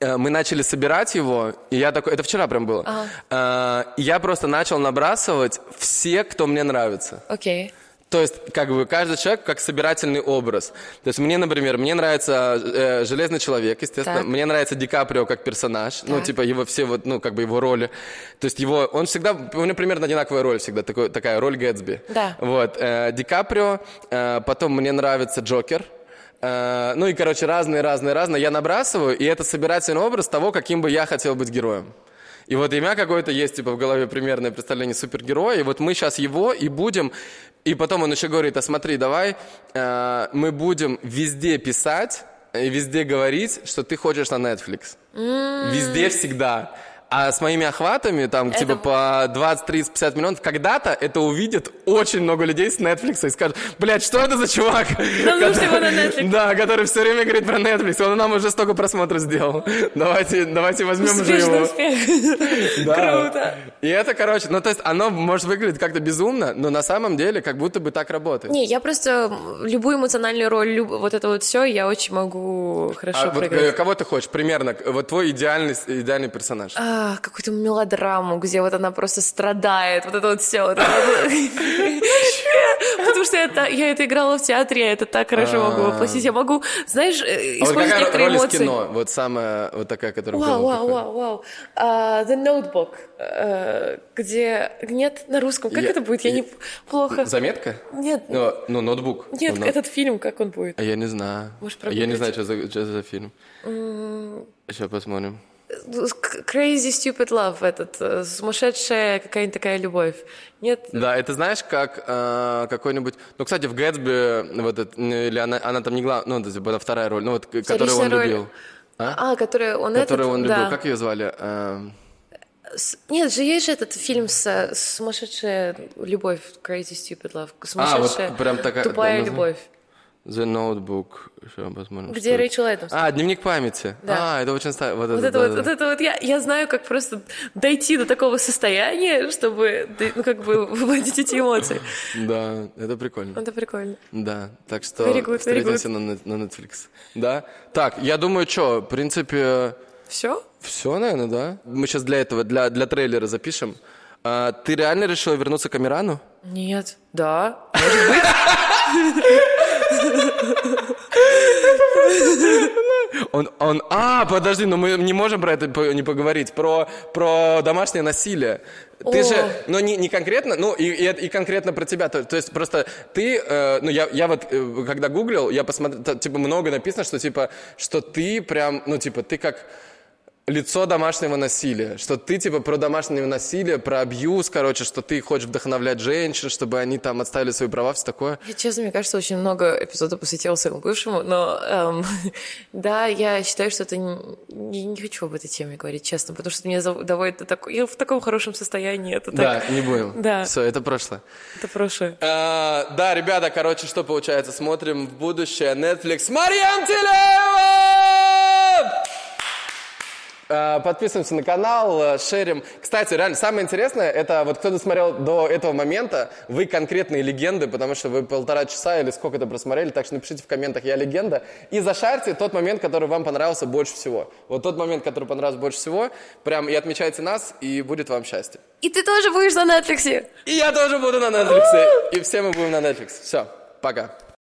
Э, мы начали собирать его, и я такой, это вчера прям было. Ага. Э, я просто начал набрасывать все, кто мне нравится. Окей. Okay. То есть, как бы, каждый человек как собирательный образ. То есть, мне, например, мне нравится э, Железный человек, естественно. Так. Мне нравится Ди Каприо как персонаж. Ну, так. Ну, типа, его все вот, ну, как бы его роли. То есть, его, он всегда, у него примерно одинаковая роль всегда, такой, такая роль Гэтсби. Да. Вот, э, Ди Каприо, э, потом мне нравится Джокер. Э, ну и, короче, разные, разные, разные. Я набрасываю, и это собирательный образ того, каким бы я хотел быть героем. И вот меня какое-то есть, типа, в голове примерное представление супергероя, и вот мы сейчас его и будем и потом он еще говорит, а смотри, давай э, мы будем везде писать и везде говорить, что ты хочешь на Netflix. Mm. Везде всегда. А с моими охватами, там, это... типа, по 20, 30, 50 миллионов, когда-то это увидит очень много людей с Netflix и скажут, блядь, что это за чувак? Который... на Netflix. Да, который все время говорит про Netflix. Он нам уже столько просмотров сделал. Давайте, давайте возьмем уже его. успех. <laughs> Да. Круто. И это, короче, ну, то есть оно может выглядеть как-то безумно, но на самом деле как будто бы так работает. Не, я просто любую эмоциональную роль, люб... вот это вот все, я очень могу хорошо а, вот, э, кого ты хочешь примерно? Вот твой идеальный, идеальный персонаж. А, какую-то мелодраму, где вот она просто страдает, вот это вот все. Вот Потому что это, я это играла в театре, я это так хорошо могу воплотить. Я могу, знаешь, э, а использовать некоторые эмоции. кино? Вот самая, вот такая, которая Вау, вау, вау, вау. The Notebook, э, где... Нет, на русском. Как это будет? Я не... Плохо. Заметка? Нет. Ну, ноутбук. Нет, этот фильм, как он будет? А я не знаю. Я не знаю, что за фильм. Сейчас посмотрим. Crazy Stupid Love, этот, э, сумасшедшая какая-нибудь такая любовь. Нет? Да, это знаешь, как э, какой-нибудь... Ну, кстати, в Гэтсби, вот это, или она, она там не главная, ну, это была вторая роль, ну, вот, которую он роль. любил. А, а которую он Которую этот, он любил. Да. Как ее звали? Э... Нет, же есть же этот фильм с сумасшедшая любовь, Crazy Stupid Love, сумасшедшая а, вот прям такая, тупая да, любовь. The Notebook. Сейчас посмотрим. Где Рэйчел Эдамс? А, дневник памяти. Да. А, это очень старый. Вот, вот это, да, вот, да. вот это вот я, я знаю, как просто дойти до такого состояния, чтобы, ну, как бы выводить эти эмоции. <laughs> Да, это прикольно. Это прикольно. Да, так что very good, встретимся very good. На, на Netflix. Да? Так, я думаю, что, в принципе... Все? Все, наверное, да. Мы сейчас для этого, для, для трейлера запишем. А, ты реально решила вернуться к Амирану? Нет. Да, может быть. <laughs> Он, он, а, подожди, но мы не можем про это не поговорить, про, про домашнее насилие. Ты О. же, ну не, не конкретно, ну и, и, и конкретно про тебя, то, то есть просто ты, э, ну я, я вот, э, когда гуглил, я посмотрел, типа много написано, что типа, что ты прям, ну типа, ты как лицо домашнего насилия, что ты типа про домашнее насилие, про абьюз, короче, что ты хочешь вдохновлять женщин, чтобы они там отставили свои права, все такое. Я, честно, мне кажется, очень много эпизодов посвятила своему бывшему, но эм, <laughs> да, я считаю, что это не, не, хочу об этой теме говорить, честно, потому что меня доводит до такого, я в таком хорошем состоянии, это Да, так... не будем. Да. Все, это прошлое. Это прошлое. А, да, ребята, короче, что получается, смотрим в будущее Netflix. Марьям Телеева! Э, подписываемся на канал, э, шерим. Кстати, реально, самое интересное, это вот кто досмотрел до этого момента, вы конкретные легенды, потому что вы полтора часа или сколько то просмотрели, так что напишите в комментах «Я легенда». И зашарьте тот момент, который вам понравился больше всего. Вот тот момент, который понравился больше всего, прям и отмечайте нас, и будет вам счастье. И ты тоже будешь на Netflix. И я тоже буду на Netflix. И все мы будем на Netflix. Все, пока.